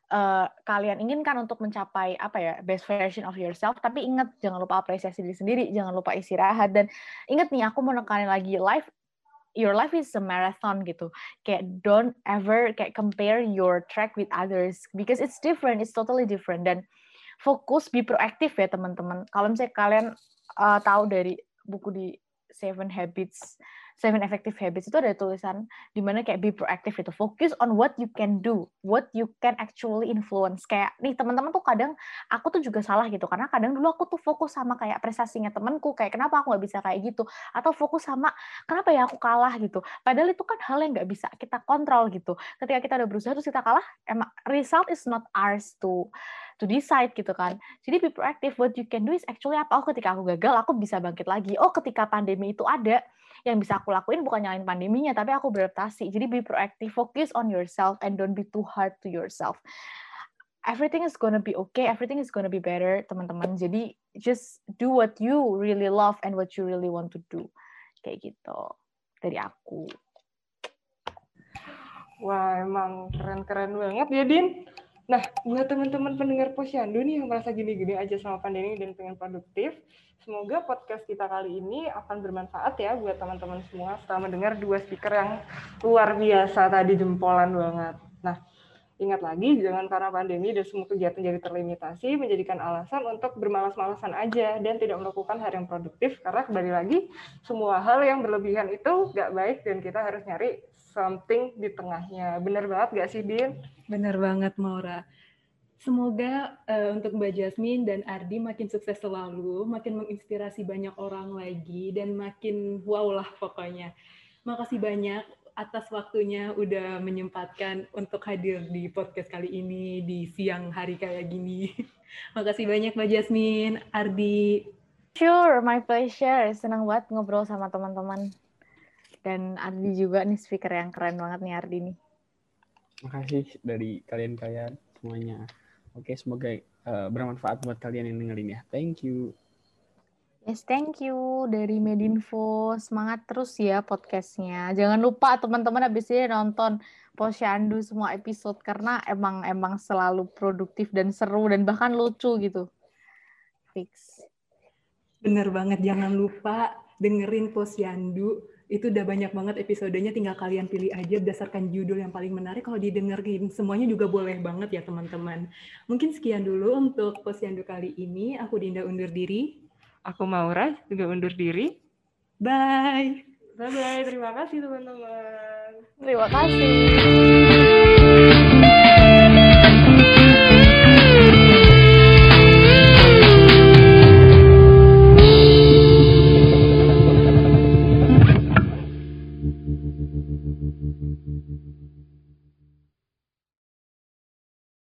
uh, kalian inginkan untuk mencapai apa ya best version of yourself. Tapi ingat jangan lupa apresiasi diri sendiri, jangan lupa istirahat dan ingat nih aku mau nekanin lagi life your life is a marathon gitu. Kayak don't ever kayak compare your track with others because it's different, it's totally different dan fokus be proaktif ya teman-teman. Kalau misalnya kalian uh, tahu dari buku di Seven Habits Seven Effective Habits itu ada tulisan di mana kayak be proactive itu focus on what you can do, what you can actually influence. Kayak nih teman-teman tuh kadang aku tuh juga salah gitu karena kadang dulu aku tuh fokus sama kayak prestasinya temanku kayak kenapa aku nggak bisa kayak gitu atau fokus sama kenapa ya aku kalah gitu. Padahal itu kan hal yang nggak bisa kita kontrol gitu. Ketika kita udah berusaha terus kita kalah, emang result is not ours to to decide gitu kan. Jadi be proactive. What you can do is actually apa? Oh ketika aku gagal, aku bisa bangkit lagi. Oh ketika pandemi itu ada, yang bisa aku lakuin bukan nyalain pandeminya, tapi aku beradaptasi. Jadi be proactive, focus on yourself, and don't be too hard to yourself. Everything is gonna be okay, everything is gonna be better, teman-teman. Jadi just do what you really love and what you really want to do. Kayak gitu dari aku. Wah, emang keren-keren banget ya, Din. Nah, buat teman-teman pendengar Posyandu nih yang merasa gini-gini aja sama pandemi dan pengen produktif, semoga podcast kita kali ini akan bermanfaat ya buat teman-teman semua setelah mendengar dua speaker yang luar biasa tadi jempolan banget. Nah, ingat lagi jangan karena pandemi dan semua kegiatan jadi terlimitasi menjadikan alasan untuk bermalas-malasan aja dan tidak melakukan hal yang produktif karena kembali lagi semua hal yang berlebihan itu nggak baik dan kita harus nyari something di tengahnya. Bener banget gak sih, Din? Bener banget, Maura. Semoga uh, untuk Mbak Jasmine dan Ardi makin sukses selalu, makin menginspirasi banyak orang lagi, dan makin wow lah pokoknya. Makasih banyak atas waktunya udah menyempatkan untuk hadir di podcast kali ini di siang hari kayak gini. Makasih banyak Mbak Jasmine, Ardi. Sure, my pleasure. Senang banget ngobrol sama teman-teman. Dan Ardi juga nih speaker yang keren banget nih Ardi nih. Makasih dari kalian-kalian semuanya. Oke, semoga uh, bermanfaat buat kalian yang dengerin ya. Thank you. Yes, thank you dari Medinfo. Semangat terus ya podcastnya. Jangan lupa teman-teman habis ini nonton Posyandu semua episode karena emang emang selalu produktif dan seru dan bahkan lucu gitu. Fix. Bener banget, jangan lupa dengerin Posyandu. Itu udah banyak banget episodenya, tinggal kalian pilih aja berdasarkan judul yang paling menarik. Kalau didengerin semuanya juga boleh banget ya teman-teman. Mungkin sekian dulu untuk Posyandu kali ini. Aku Dinda undur diri. Aku Maura juga undur diri. Bye! Bye-bye, terima kasih teman-teman. Terima kasih.